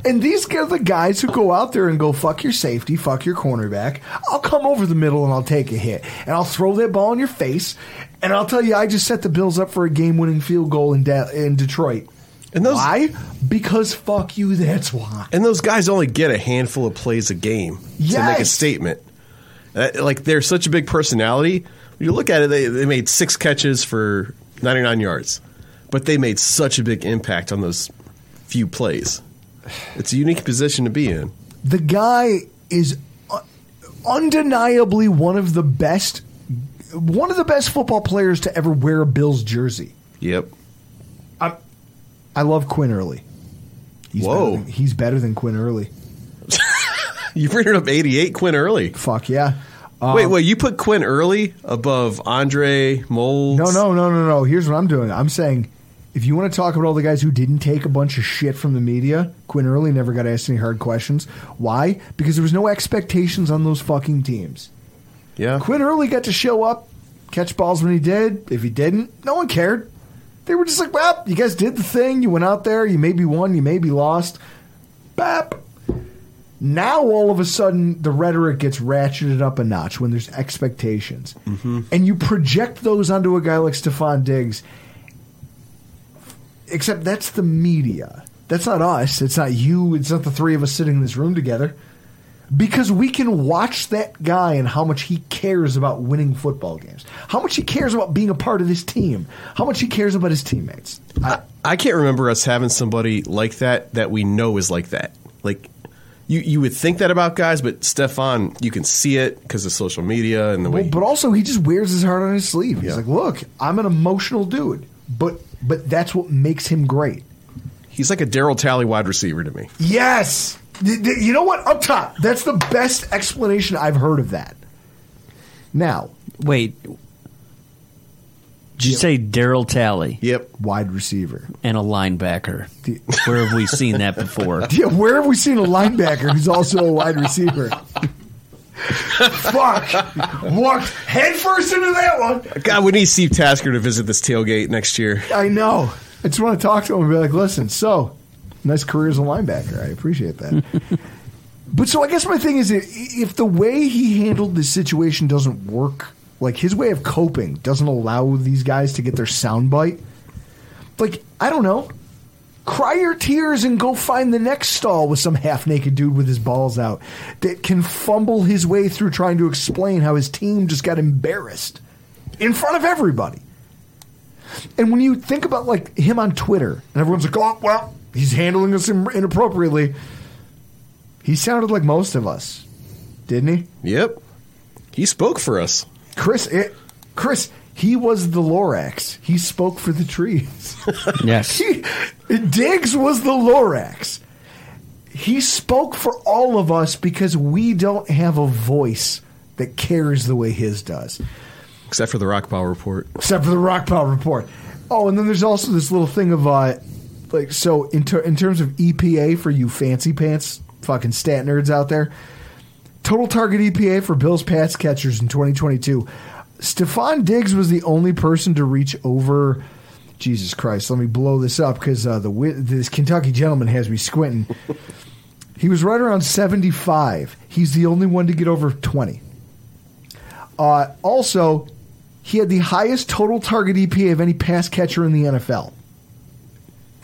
and these are the guys who go out there and go fuck your safety, fuck your cornerback. I'll come over the middle and I'll take a hit and I'll throw that ball in your face and I'll tell you I just set the Bills up for a game-winning field goal in De- in Detroit. And those, Why? Because fuck you. That's why. And those guys only get a handful of plays a game to make a statement. Uh, like they're such a big personality. When you look at it, they, they made six catches for 99 yards, but they made such a big impact on those few plays. It's a unique position to be in. the guy is uh, undeniably one of the best one of the best football players to ever wear a Bills jersey. Yep. I, love Quinn Early. He's Whoa. better than, he's better than Quinn Early. You printed up 88 Quinn Early. Fuck yeah. wait, um, wait, you put Quinn Early above Andre Moles? No, no, no, no, no. Here's what I'm doing. I'm saying if you want to talk about all the guys who didn't take a bunch of shit from the media, Quinn Early never got asked any hard questions. Why? Because there was no expectations on those fucking teams. Yeah. Quinn Early got to show up, catch balls when he did. If he didn't, no one cared. They were just like, well, you guys did the thing. You went out there. You maybe won. You maybe lost. Bap. Now all of a sudden the rhetoric gets ratcheted up a notch when there's expectations, mm-hmm. and you project those onto a guy like Stefon Diggs. Except that's the media. That's not us. It's not you. It's not the three of us sitting in this room together. Because we can watch that guy and how much he cares about winning football games, how much he cares about being a part of this team, how much he cares about his teammates. I, I can't remember us having somebody like that that we know is like that. Like you, you would think that about guys, but Stefon, you can see it because of social media and the way. But also he just wears his heart on his sleeve. He's Yeah. like, "Look, I'm an emotional dude, but but that's what makes him great." he's like a Daryl Talley wide receiver to me. Yes. Th- th- You know what? Up top, that's the best explanation I've heard of that. Now, Wait. Did you say Daryl Talley Yep. wide receiver. and a linebacker? Where have we seen that before? Yeah, where have we seen a linebacker who's also a wide receiver? Fuck. Walked headfirst into that one. God, we need Steve Tasker to visit this tailgate next year. I know. I just want to talk to him and be like, listen, so nice career as a linebacker. I appreciate that. but so I guess my thing is if the way he handled this situation doesn't work, like his way of coping doesn't allow these guys to get their soundbite, like, I don't know. Cry your tears and go find the next stall with some half naked dude with his balls out that can fumble his way through trying to explain how his team just got embarrassed in front of everybody. And when you think about like him on Twitter, and everyone's like, "Oh, well, he's handling us inappropriately," he sounded like most of us, didn't he? Yep. He spoke for us. Chris, it, Chris, he was the Lorax. He spoke for the trees. Yes. he, Diggs was the Lorax. He spoke for all of us because we don't have a voice that cares the way his does. Except for the Rockpile report. except for the Rock Pile report. Oh, and then there's also this little thing of uh, like so in ter- in terms of EPA for you fancy pants fucking stat nerds out there. Total target EPA for Bills pass catchers in 2022. Stefon Diggs was the only person to reach over. Jesus Christ, let me blow this up because uh, the this Kentucky gentleman has me squinting. he was right around 75. He's the only one to get over 20. Uh, also, he had the highest total target EPA of any pass catcher in the NFL.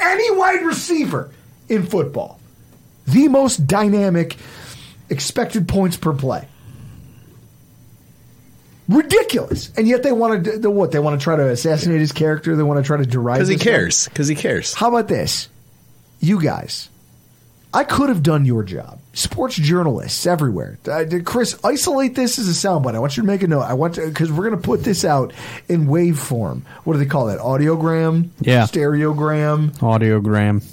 Any wide receiver in football. The most dynamic expected points per play. Ridiculous. And yet they want to, do what? They want to try to assassinate his character. They want to try to deride Because he cares. Because he cares. How about this? You guys, I could have done your job. Sports journalists everywhere. Uh, did Chris, isolate this as a soundbite. I want you to make a note. I want to because we're going to put this out in wave form. What do they call that? Audiogram, Yeah. stereogram, Audiogram.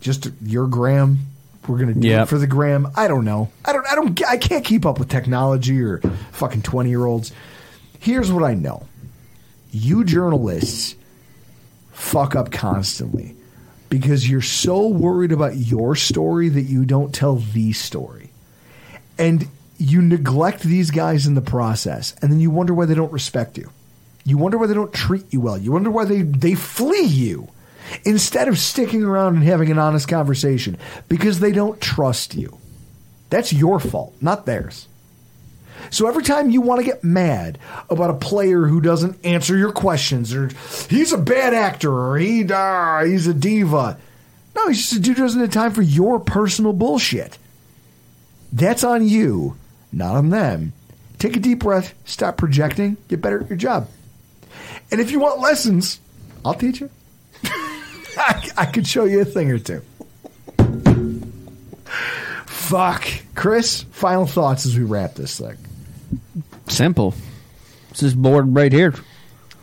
just your gram. We're going to do Yep. it for the gram. I don't know. I don't. I don't. I can't keep up with technology or fucking twenty year olds. Here's what I know. You journalists fuck up constantly because you're so worried about your story that you don't tell the story. And you neglect these guys in the process, and then you wonder why they don't respect you. You wonder why they don't treat you well. You wonder why they, they flee you instead of sticking around and having an honest conversation because they don't trust you. That's your fault, not theirs. So every time you want to get mad about a player who doesn't answer your questions, or he's a bad actor, or he uh, he's a diva, no, he's just a dude who doesn't have time for your personal bullshit. That's on you, not on them. Take a deep breath, stop projecting, get better at your job. And if you want lessons, I'll teach you. I, I could show you a thing or two. Fuck. Chris, final thoughts as we wrap this thing. Simple. It's this board right here.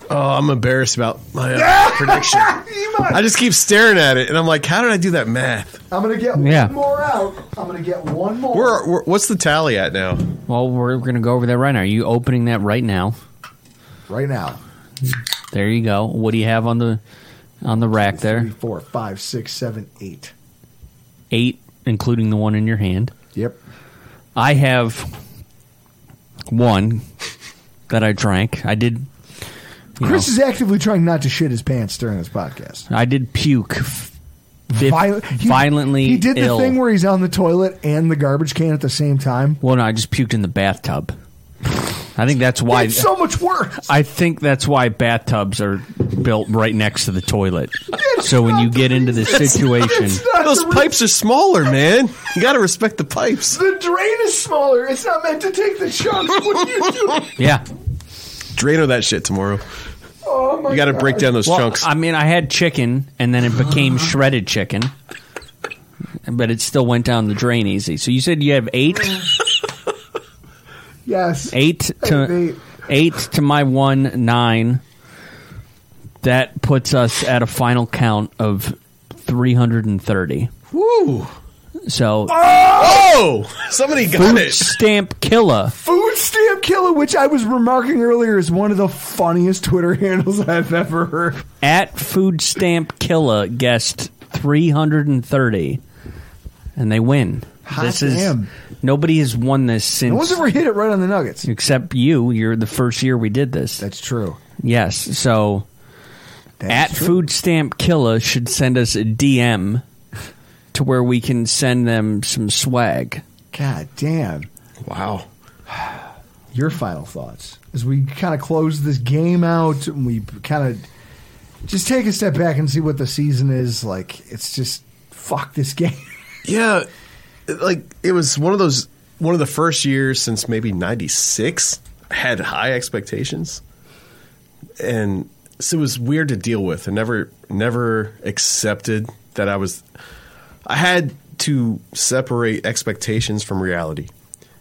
Oh, I'm embarrassed about my uh, prediction. I just keep staring at it, and I'm like, how did I do that math? I'm going to get Yeah. one more out. I'm going to get one more. Where, where, what's the tally at now? Well, we're going to go over that right now. Are you opening that right now? right now. There you go. What do you have on the on the rack Three, there? four, five, six, seven, eight. Eight, including the one in your hand. Yep. I have one that I drank. I did. Chris know, is actively trying not to shit his pants during this podcast. I did puke. vi- Viol- he- violently He did the ill. thing where he's on the toilet and the garbage can at the same time. Well, no, I just puked in the bathtub. I think that's why. It's so much worse. I think that's why bathtubs are built right next to the toilet. so when you get into this situation, It's not Those the- pipes are smaller, man. You got to respect the pipes. The drain is smaller. It's not meant to take the chunks. What are you doing? yeah. Drano that shit tomorrow. Oh my You got to break down those Well, chunks. I mean, I had chicken, and then it became shredded chicken, but it still went down the drain easy. So you said you have eight, Yes. eight I to eight. eight to my one nine. That puts us at a final count of three hundred and thirty. Woo! So Oh! Somebody got food it. stamp killer. Food stamp killer, which I was remarking earlier, is one of the funniest Twitter handles I've ever heard. at food stamp killer guessed 330 and they win Hot this is damn. nobody has won this since. No one's ever hit it right on the nuggets. except you you're the first year we did this That's true. yes so That's at true. food stamp killer should send us a dm to where we can send them some swag God damn. Wow. Your final thoughts as we kind of close this game out and we kind of just take a step back and see what the season is like. It's just fuck this game. Yeah, like it was one of those one of the first years since maybe '96 had high expectations, and so it was weird to deal with. I never never accepted that I was. I had to separate expectations from reality,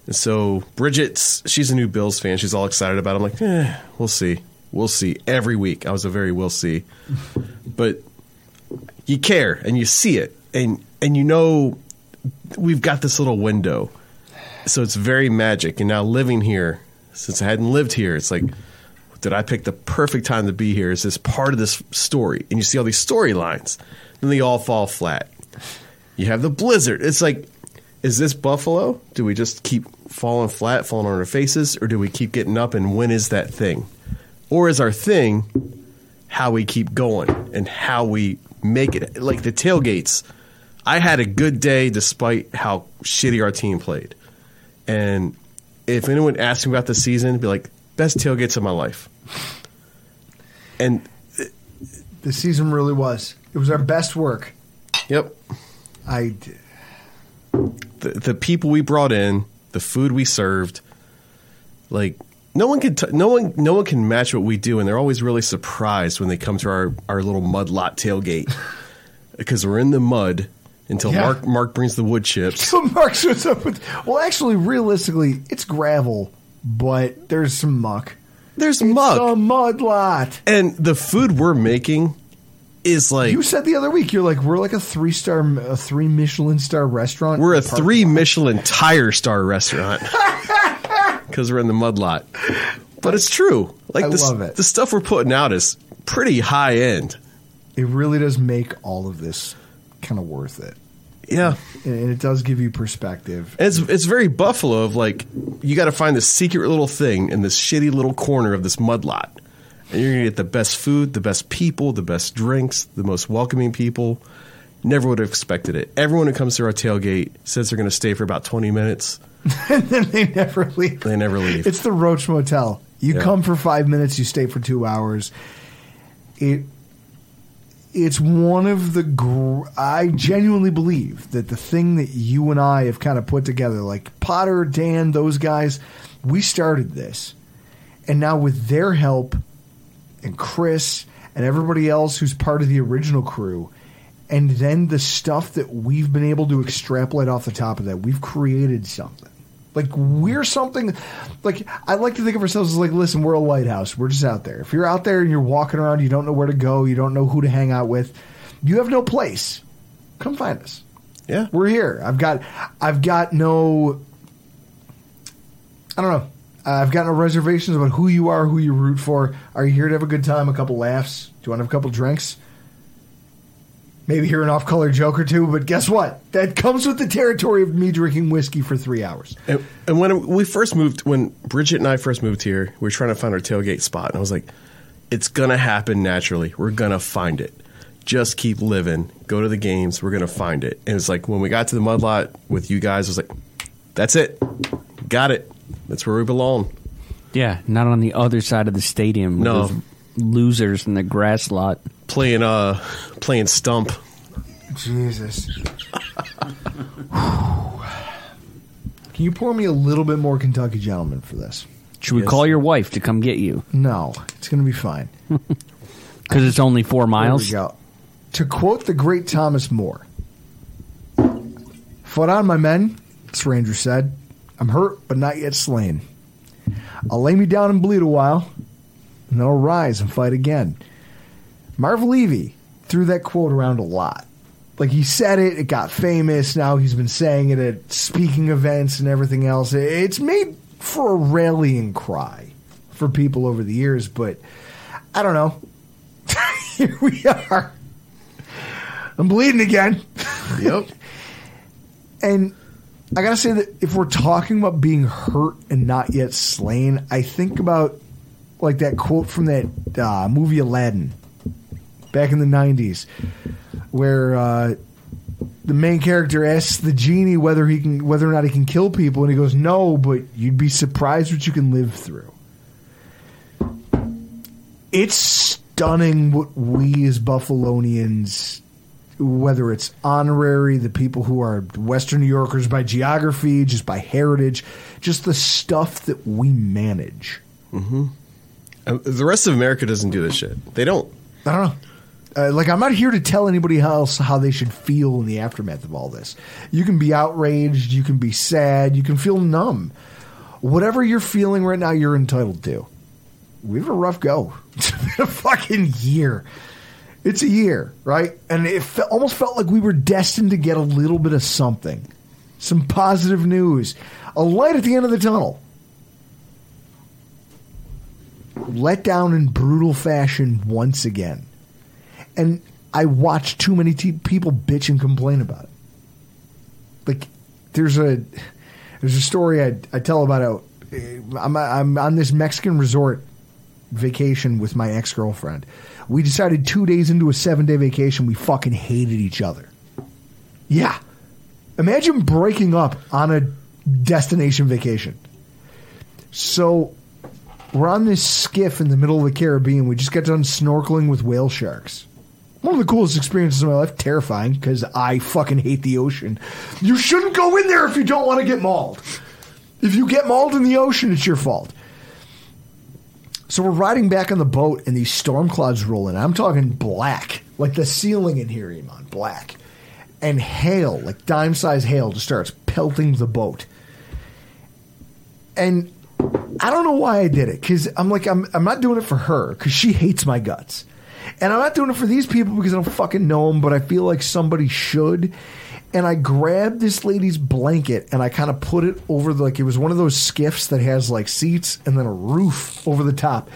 and so Bridget's she's a new Bills fan. She's all excited about. it. I'm like, eh, we'll see, we'll see. Every week, I was a very we'll see, but you care and you see it and and you know we've got this little window so it's very magic and now living here since i hadn't lived here it's like did i pick the perfect time to be here is this part of this story. And you see all these storylines then they all fall flat. You have the blizzard. It's like is this buffalo? Do we just keep falling flat falling on our faces or do we keep getting up and when is that thing? Or is our thing how we keep going and how we make it. Like the tailgates, I had a good day despite how shitty our team played. And if anyone asked me about the season, be like, best tailgates of my life. And The season really was. It was our best work. yep, I the, the people we brought in, the food we served, like no one can t- no one no one can match what we do, and they're always really surprised when they come to our our little mud lot tailgate because we're in the mud until Yeah. Mark Mark brings the wood chips. So Mark shows up with. Well, actually, realistically, it's gravel, but there's some muck. There's It's muck. a mud lot. And the food we're making is like You said the other week you're like we're like a three star, a three Michelin star restaurant. we're a three Michelin tire star restaurant because we're in the mud lot. But it's true. Like I this, love it. the stuff we're putting out is pretty high end. It really does make all of this kind of worth it, Yeah. and it does give you perspective. And it's it's very Buffalo of like you got to find this secret little thing in this shitty little corner of this mud lot, and you're gonna get the best food, the best people, the best drinks, the most welcoming people. Never would have expected it. Everyone who comes to our tailgate says they're gonna stay for about twenty minutes. and then they never leave. They never leave. It's the Roach Motel. You Yeah. come for five minutes, you stay for two hours. It it's one of the gr- I genuinely believe that the thing that you and I have kind of put together, like Potter, Dan, those guys, we started this, and now with their help and Chris and everybody else who's part of the original crew. And then the stuff that we've been able to extrapolate off the top of that, we've created something. Like we're something. Like I like to think of ourselves as like, listen, we're a lighthouse. We're just out there. If you're out there and you're walking around, you don't know where to go, you don't know who to hang out with, you have no place. Come find us. Yeah, we're here. I've got, I've got no. I don't know. I've got no reservations about who you are, who you root for. Are you here to have a good time, a couple laughs? Do you want to have a couple drinks? Maybe hear an off-color joke or two, but guess what? That comes with the territory of me drinking whiskey for three hours. And, and when we first moved, when Bridget and I first moved here, we were trying to find our tailgate spot, and I was like, "It's gonna happen naturally. We're gonna find it. Just keep living. Go to the games. We're gonna find it." And it's like when we got to the mud lot with you guys, I was like, "That's it. Got it. That's where we belong." Yeah, not on the other side of the stadium. with No. those losers in the grass lot playing uh playing stump. Jesus. Can you pour me a little bit more Kentucky Gentleman for this? Should we call your wife to come get you? No, it's going to be fine. Because it's only four miles. There we go. To quote the great Thomas More, "Foot on, my men," Sir Andrew said. "I'm hurt, but not yet slain. I'll lay me down and bleed a while, and then I'll rise and fight again." Marv Levy threw that quote around a lot. Like he said it, it got famous. Now he's been saying it at speaking events and everything else. It's made for a rallying cry for people over the years, but I don't know. Here we are. I'm bleeding again. Yep. and I gotta say that if we're talking about being hurt and not yet slain, I think about like that quote from that uh, movie Aladdin back in the '90s, where uh, the main character asks the genie whether he can, whether or not he can kill people, and he goes, "No, but you'd be surprised what you can live through." It's stunning what we as Buffalonians whether it's honorary, the people who are Western New Yorkers by geography, just by heritage, just the stuff that we manage. Mm-hmm. the rest of America doesn't do this shit. They don't. I don't know. Uh, like I'm not here to tell anybody else how they should feel in the aftermath of all this. You can be outraged, you can be sad, you can feel numb. Whatever you're feeling right now, you're entitled to. We have a rough go. It's been a fucking year. It's a year, right? And it fe- almost felt like we were destined to get a little bit of something, some positive news, a light at the end of the tunnel. Let down in brutal fashion once again. And I watch too many te- people bitch and complain about it. Like, there's a there's a story I, I tell about it. Eh, I'm, I'm on this Mexican resort vacation with my ex girlfriend. We decided two days into a seven day vacation, we fucking hated each other. Yeah. Imagine breaking up on a destination vacation. So we're on this skiff in the middle of the Caribbean. We just got done snorkeling with whale sharks. One of the coolest experiences of my life. Terrifying because I fucking hate the ocean. You shouldn't go in there if you don't want to get mauled. If you get mauled in the ocean, it's your fault. So we're riding back on the boat, and these storm clouds roll in. I'm talking black, like the ceiling in here, Eammon, black. and hail, like dime size hail, just starts pelting the boat. And I don't know why I did it because I'm like I'm I'm not doing it for her because she hates my guts, and I'm not doing it for these people because I don't fucking know them, but I feel like somebody should. And I grabbed this lady's blanket and I kind of put it over the, like it was one of those skiffs that has like seats and then a roof over the top,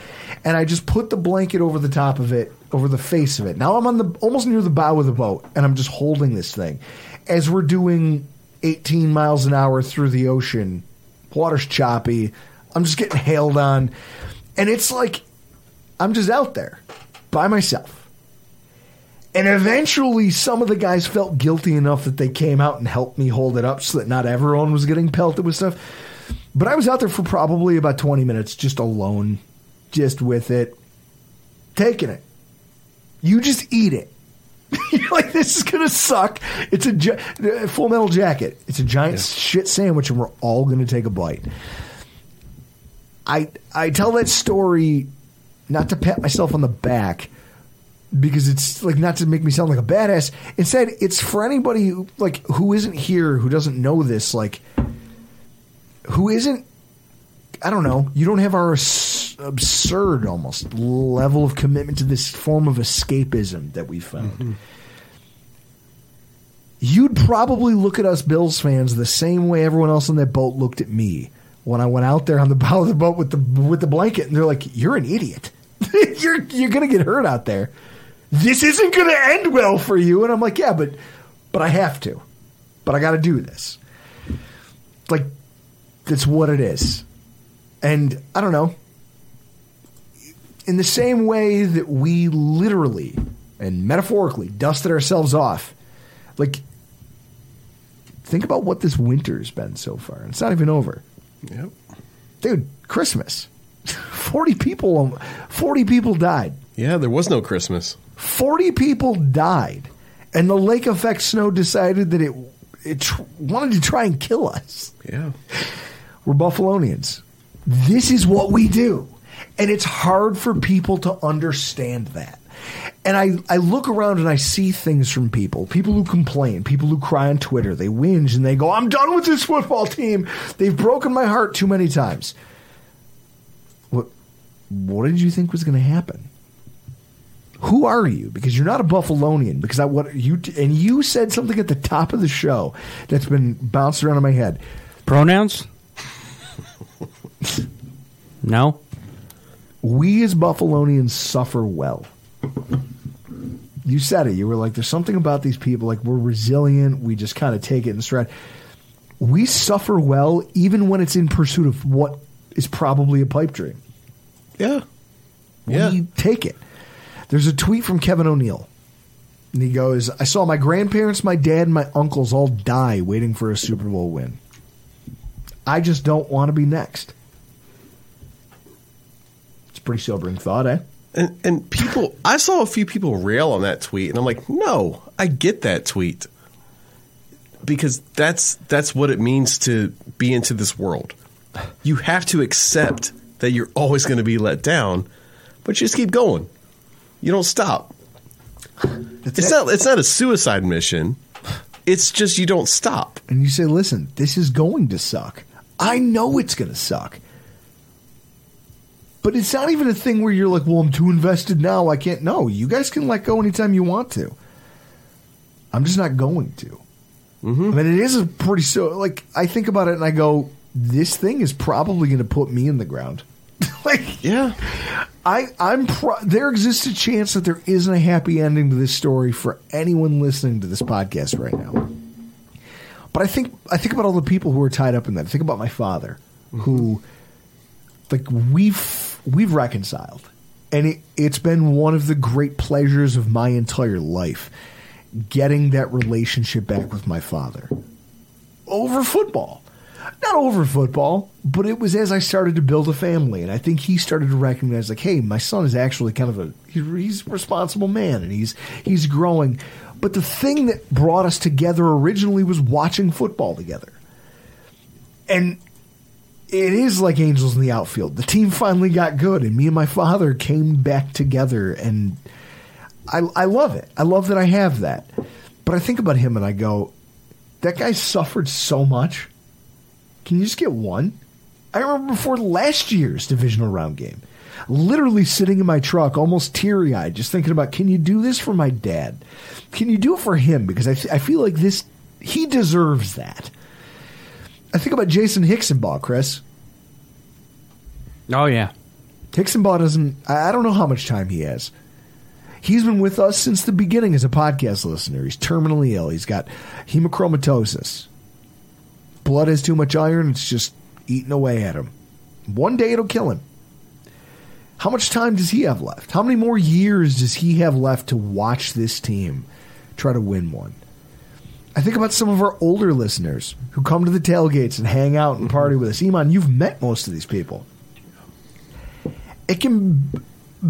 and I just put the blanket over the top of it, over the face of it. Now I'm on the almost near the bow of the boat, and I'm just holding this thing as we're doing 18 miles an hour through the ocean. Water's choppy. I'm just getting hailed on. And it's like I'm just out there by myself. And eventually, some of the guys felt guilty enough that they came out and helped me hold it up so that not everyone was getting pelted with stuff. But I was out there for probably about 20 minutes, just alone, just with it, taking it. You just eat it. You're like, this is going to suck. It's a gi- full metal jacket. It's a giant shit sandwich, and we're all going to take a bite. I I tell that story not to pat myself on the back because it's like not to make me sound like a badass. Instead, it's for anybody who, like who isn't here who doesn't know this like who isn't I don't know, you don't have our absurd almost level of commitment to this form of escapism that we found. Mm-hmm. You'd probably look at us Bills fans the same way everyone else on that boat looked at me when I went out there on the bow of the boat with the with the blanket, and they're like, "You're an idiot. you're you're gonna get hurt out there. This isn't gonna end well for you." And I'm like, "Yeah, but but I have to. But I got to do this. Like that's what it is." And I don't know. In the same way that we literally and metaphorically dusted ourselves off, like think about what this winter's been so far. It's not even over. Yep. Dude, Christmas. 40 people 40 people died. Yeah, there was no Christmas. 40 people died. And the lake effect snow decided that it it tr- wanted to try and kill us. Yeah. We're Buffalonians. This is what we do. And it's hard for people to understand that. And I, I look around and I see things from people, people who complain, people who cry on Twitter, they whinge and they go, I'm done with this football team. They've broken my heart too many times. What did you think was going to happen? Who are you? Because you're not a Buffalonian. Because I what you and you said something at the top of the show that's been bounced around in my head. Pronouns? no. We as Buffalonians suffer well. You said it. You were like, "There's something about these people. Like we're resilient. We just kind of take it and stride." We suffer well, even when it's in pursuit of what is probably a pipe dream. Yeah. We Yeah. take it. There's a tweet from Kevin O'Neill. And he goes, I saw my grandparents, my dad, and my uncles all die waiting for a Super Bowl win. I just don't want to be next. It's a pretty sobering thought, eh? And and people, I saw a few people rail on that tweet, and I'm like, no, I get that tweet because that's that's what it means to be into this world. You have to accept that you're always going to be let down, but you just keep going. You don't stop. It's not it's not a suicide mission. It's just you don't stop. And you say, listen, this is going to suck. I know it's going to suck. But it's not even a thing where you're like, well, I'm too invested now. I can't. No, you guys can let go anytime you want to. I'm just not going to. Mm-hmm. I mean, it is a pretty so. Like, I think about it and I go, this thing is probably going to put me in the ground. like, yeah, I, I'm. Pro- there exists a chance that there isn't a happy ending to this story for anyone listening to this podcast right now. But I think I think about all the people who are tied up in that. I think about my father, mm-hmm. who, like, we've we've reconciled, and it, it's been one of the great pleasures of my entire life, getting that relationship back with my father over football. Not over football, but it was as I started to build a family, and I think he started to recognize, like, hey, my son is actually kind of a he's, a responsible man, and he's he's growing. But the thing that brought us together originally was watching football together, and it is like angels in the outfield. The team finally got good, and me and my father came back together, and I, I love it. I love that I have that. But I think about him and I go, that guy suffered so much. Can you just get one? I remember before last year's divisional round game, literally sitting in my truck, almost teary eyed, just thinking about, can you do this for my dad? Can you do it for him? Because I, I feel like this, he deserves that. I think about Jason Hicksonball, Chris. Oh yeah, Hicksonball doesn't. I don't know how much time he has. He's been with us since the beginning as a podcast listener. He's terminally ill. He's got hemochromatosis. Blood has too much iron. It's just eating away at him. One day it'll kill him. How much time does he have left? How many more years does he have left to watch this team try to win one? I think about some of our older listeners who come to the tailgates and hang out and party with us. Eammon, you've met most of these people. It can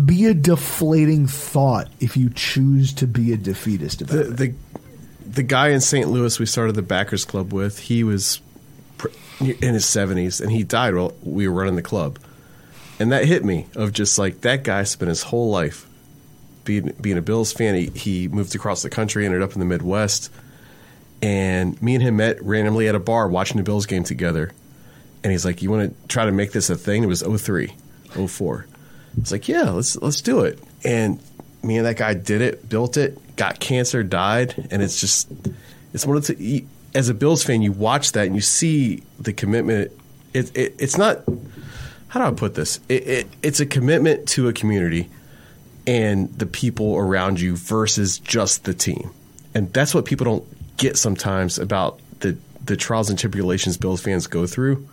be a deflating thought if you choose to be a defeatist about the, it. the the guy in St. Louis we started the Backers Club with, he was in his 70s and he died while we were running the club. And that hit me of just like that guy spent his whole life being being a Bills fan. He, he moved across the country, ended up in the Midwest, and me and him met randomly at a bar watching the Bills game together. And he's like, "You want to try to make this a thing?" It was 03, 04. It's like, "Yeah, let's let's do it." And me and that guy did it, built it, got cancer, died, and it's just it's one of the as a Bills fan, you watch that and you see the commitment. It, it it's not how do I put this? It, it, it's a commitment to a community and the people around you versus just the team, and that's what people don't get sometimes about the the trials and tribulations Bills fans go through.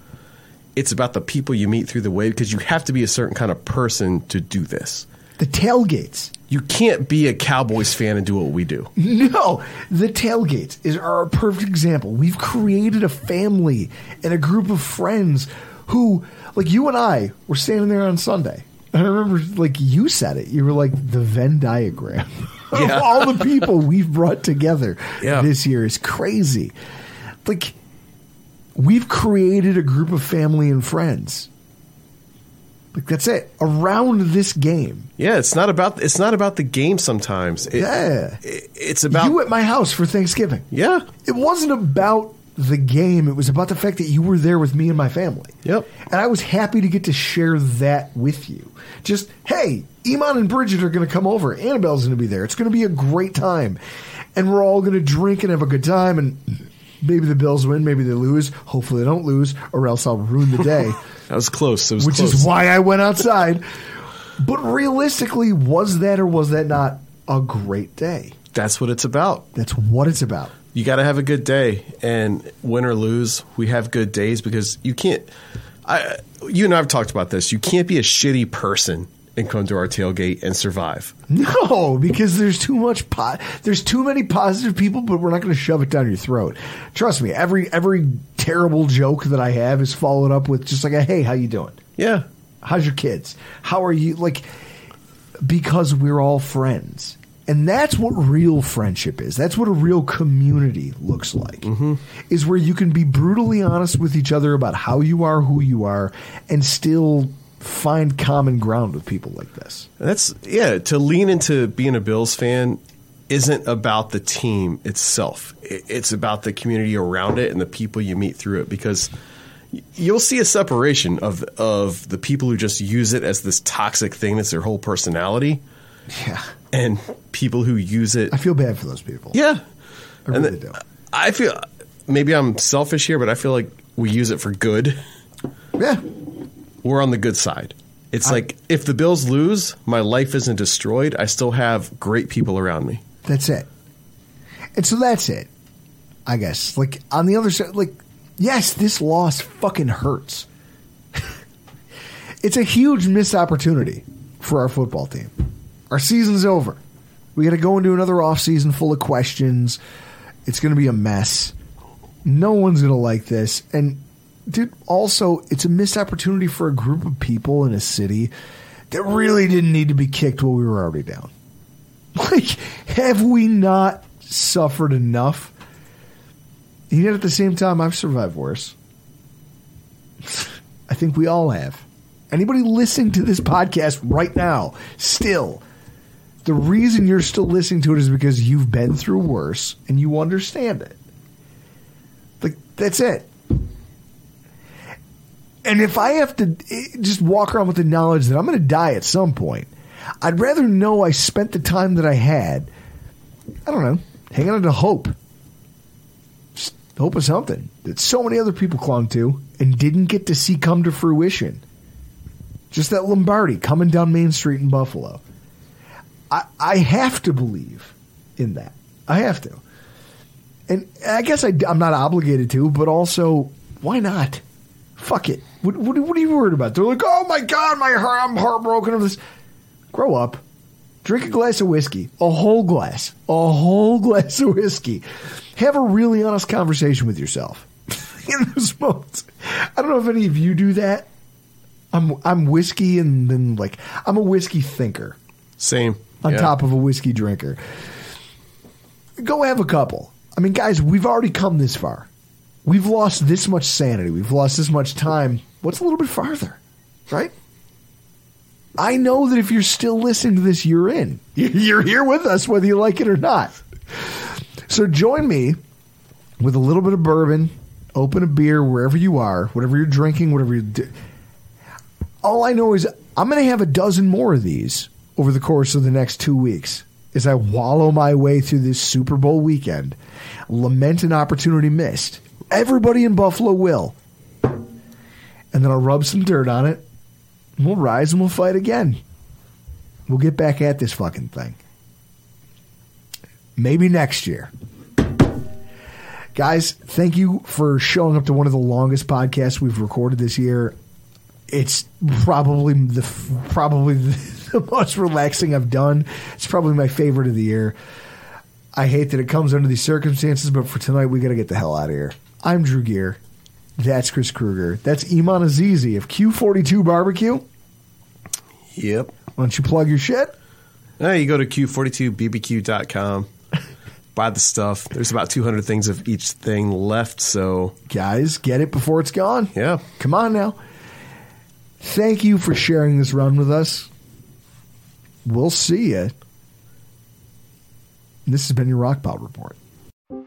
It's about the people you meet through the way because you have to be a certain kind of person to do this. The tailgates. You can't be a Cowboys fan and do what we do. No, the tailgates is our perfect example. We've created a family and a group of friends who, like you and I, were standing there on Sunday. And I remember, like you said it, you were like the Venn diagram of all the people we've brought together Yeah. this year is crazy. Like we've created a group of family and friends. Like that's it around this game. Yeah, it's not about it's not about the game. Sometimes, It- Yeah. it- it's about you at my house for Thanksgiving. yeah, It wasn't about the game. It was about the fact that you were there with me and my family. Yep. And I was happy to get to share that with you. Just, hey, Eammon and Bridget are going to come over. Annabelle's going to be there. It's going to be a great time. And we're all going to drink and have a good time. And maybe the Bills win, maybe they lose. Hopefully they don't lose, or else I'll ruin the day. that was close. It was which close. is why I went outside. But realistically, was that or was that not a great day? that's what it's about. That's what it's about. You got to have a good day, and win or lose, we have good days because you can't. I, you and I have talked about this. You can't be a shitty person and come to our tailgate and survive. No, because there's too much po- there's too many positive people, but we're not going to shove it down your throat. Trust me, every every terrible joke that I have is followed up with just like a hey, how you doing? Yeah, How's your kids? How are you? Like because we're all friends. And that's what real friendship is. That's what a real community looks like. Mm-hmm. Is where you can be brutally honest with each other about how you are, who you are, and still find common ground with people like this. That's yeah. To lean into being a Bills fan isn't about the team itself. It's about the community around it and the people you meet through it. Because you'll see a separation of of the people who just use it as this toxic thing that's their whole personality, Yeah. and people who use it. I feel bad for those people. Yeah, I really the- do. I feel maybe I'm selfish here, but I feel like we use it for good. Yeah. We're on the good side. It's like if the Bills lose, my life isn't destroyed. I still have great people around me. That's it. And so that's it. I guess. Like on the other side, like yes, this loss fucking hurts. it's a huge missed opportunity for our football team. Our season's over. We got to go into another offseason full of questions. It's going to be a mess. No one's going to like this. And dude, also, it's a missed opportunity for a group of people in a city that really didn't need to be kicked while we were already down. Like, have we not suffered enough? And yet at the same time, I've survived worse. I think we all have. Anybody listening to this podcast right now, still, The reason you're still listening to it is because you've been through worse and you understand it. Like that's it. And if I have to eh, just walk around with the knowledge that I'm going to die at some point, I'd rather know I spent the time that I had. I don't know, hanging on to hope. Just hope of something that so many other people clung to and didn't get to see come to fruition. Just that Lombardi coming down Main Street in Buffalo. I, I have to believe in that. I have to. And I guess I, am not obligated to, but also, why not? Fuck it. What, what, what, are you worried about? They're like, oh my God, my heart, I'm heartbroken of this. Grow up. Drink a glass of whiskey, a whole glass, a whole glass of whiskey. Have a really honest conversation with yourself in those moments. I don't know if any of you do that. I'm I'm whiskey and then like I'm a whiskey thinker. Same. On Yeah. top of a whiskey drinker. Go have a couple. I mean, guys, we've already come this far. We've lost this much sanity. We've lost this much time. What's a little bit farther? Right? I know that if you're still listening to this, you're in. You're here with us, whether you like it or not. So join me with a little bit of bourbon, open a beer wherever you are, whatever you're drinking, whatever you do. All I know is I'm going to have a dozen more of these over the course of the next two weeks as I wallow my way through this Super Bowl weekend, lament an opportunity missed. Everybody in Buffalo will. And then I'll rub some dirt on it. And we'll rise and we'll fight again. We'll get back at this fucking thing. Maybe next year. Guys, thank you for showing up to one of the longest podcasts we've recorded this year. It's probably the probably the most relaxing I've done. It's probably my favorite of the year. I hate that it comes under these circumstances, but for tonight we got to get the hell out of here. I'm Drew Gear. That's Chris Kruger. That's Eammon Azizi of Q42 Barbecue. Yep. Why don't you plug your shit? Yeah, you go to q42bbq.com, buy the stuff. There's about 200 things of each thing left, so. Guys, get it before it's gone. Yeah. Come on now. Thank you for sharing this run with us. We'll see you. This has been your Rock Rockpile Report.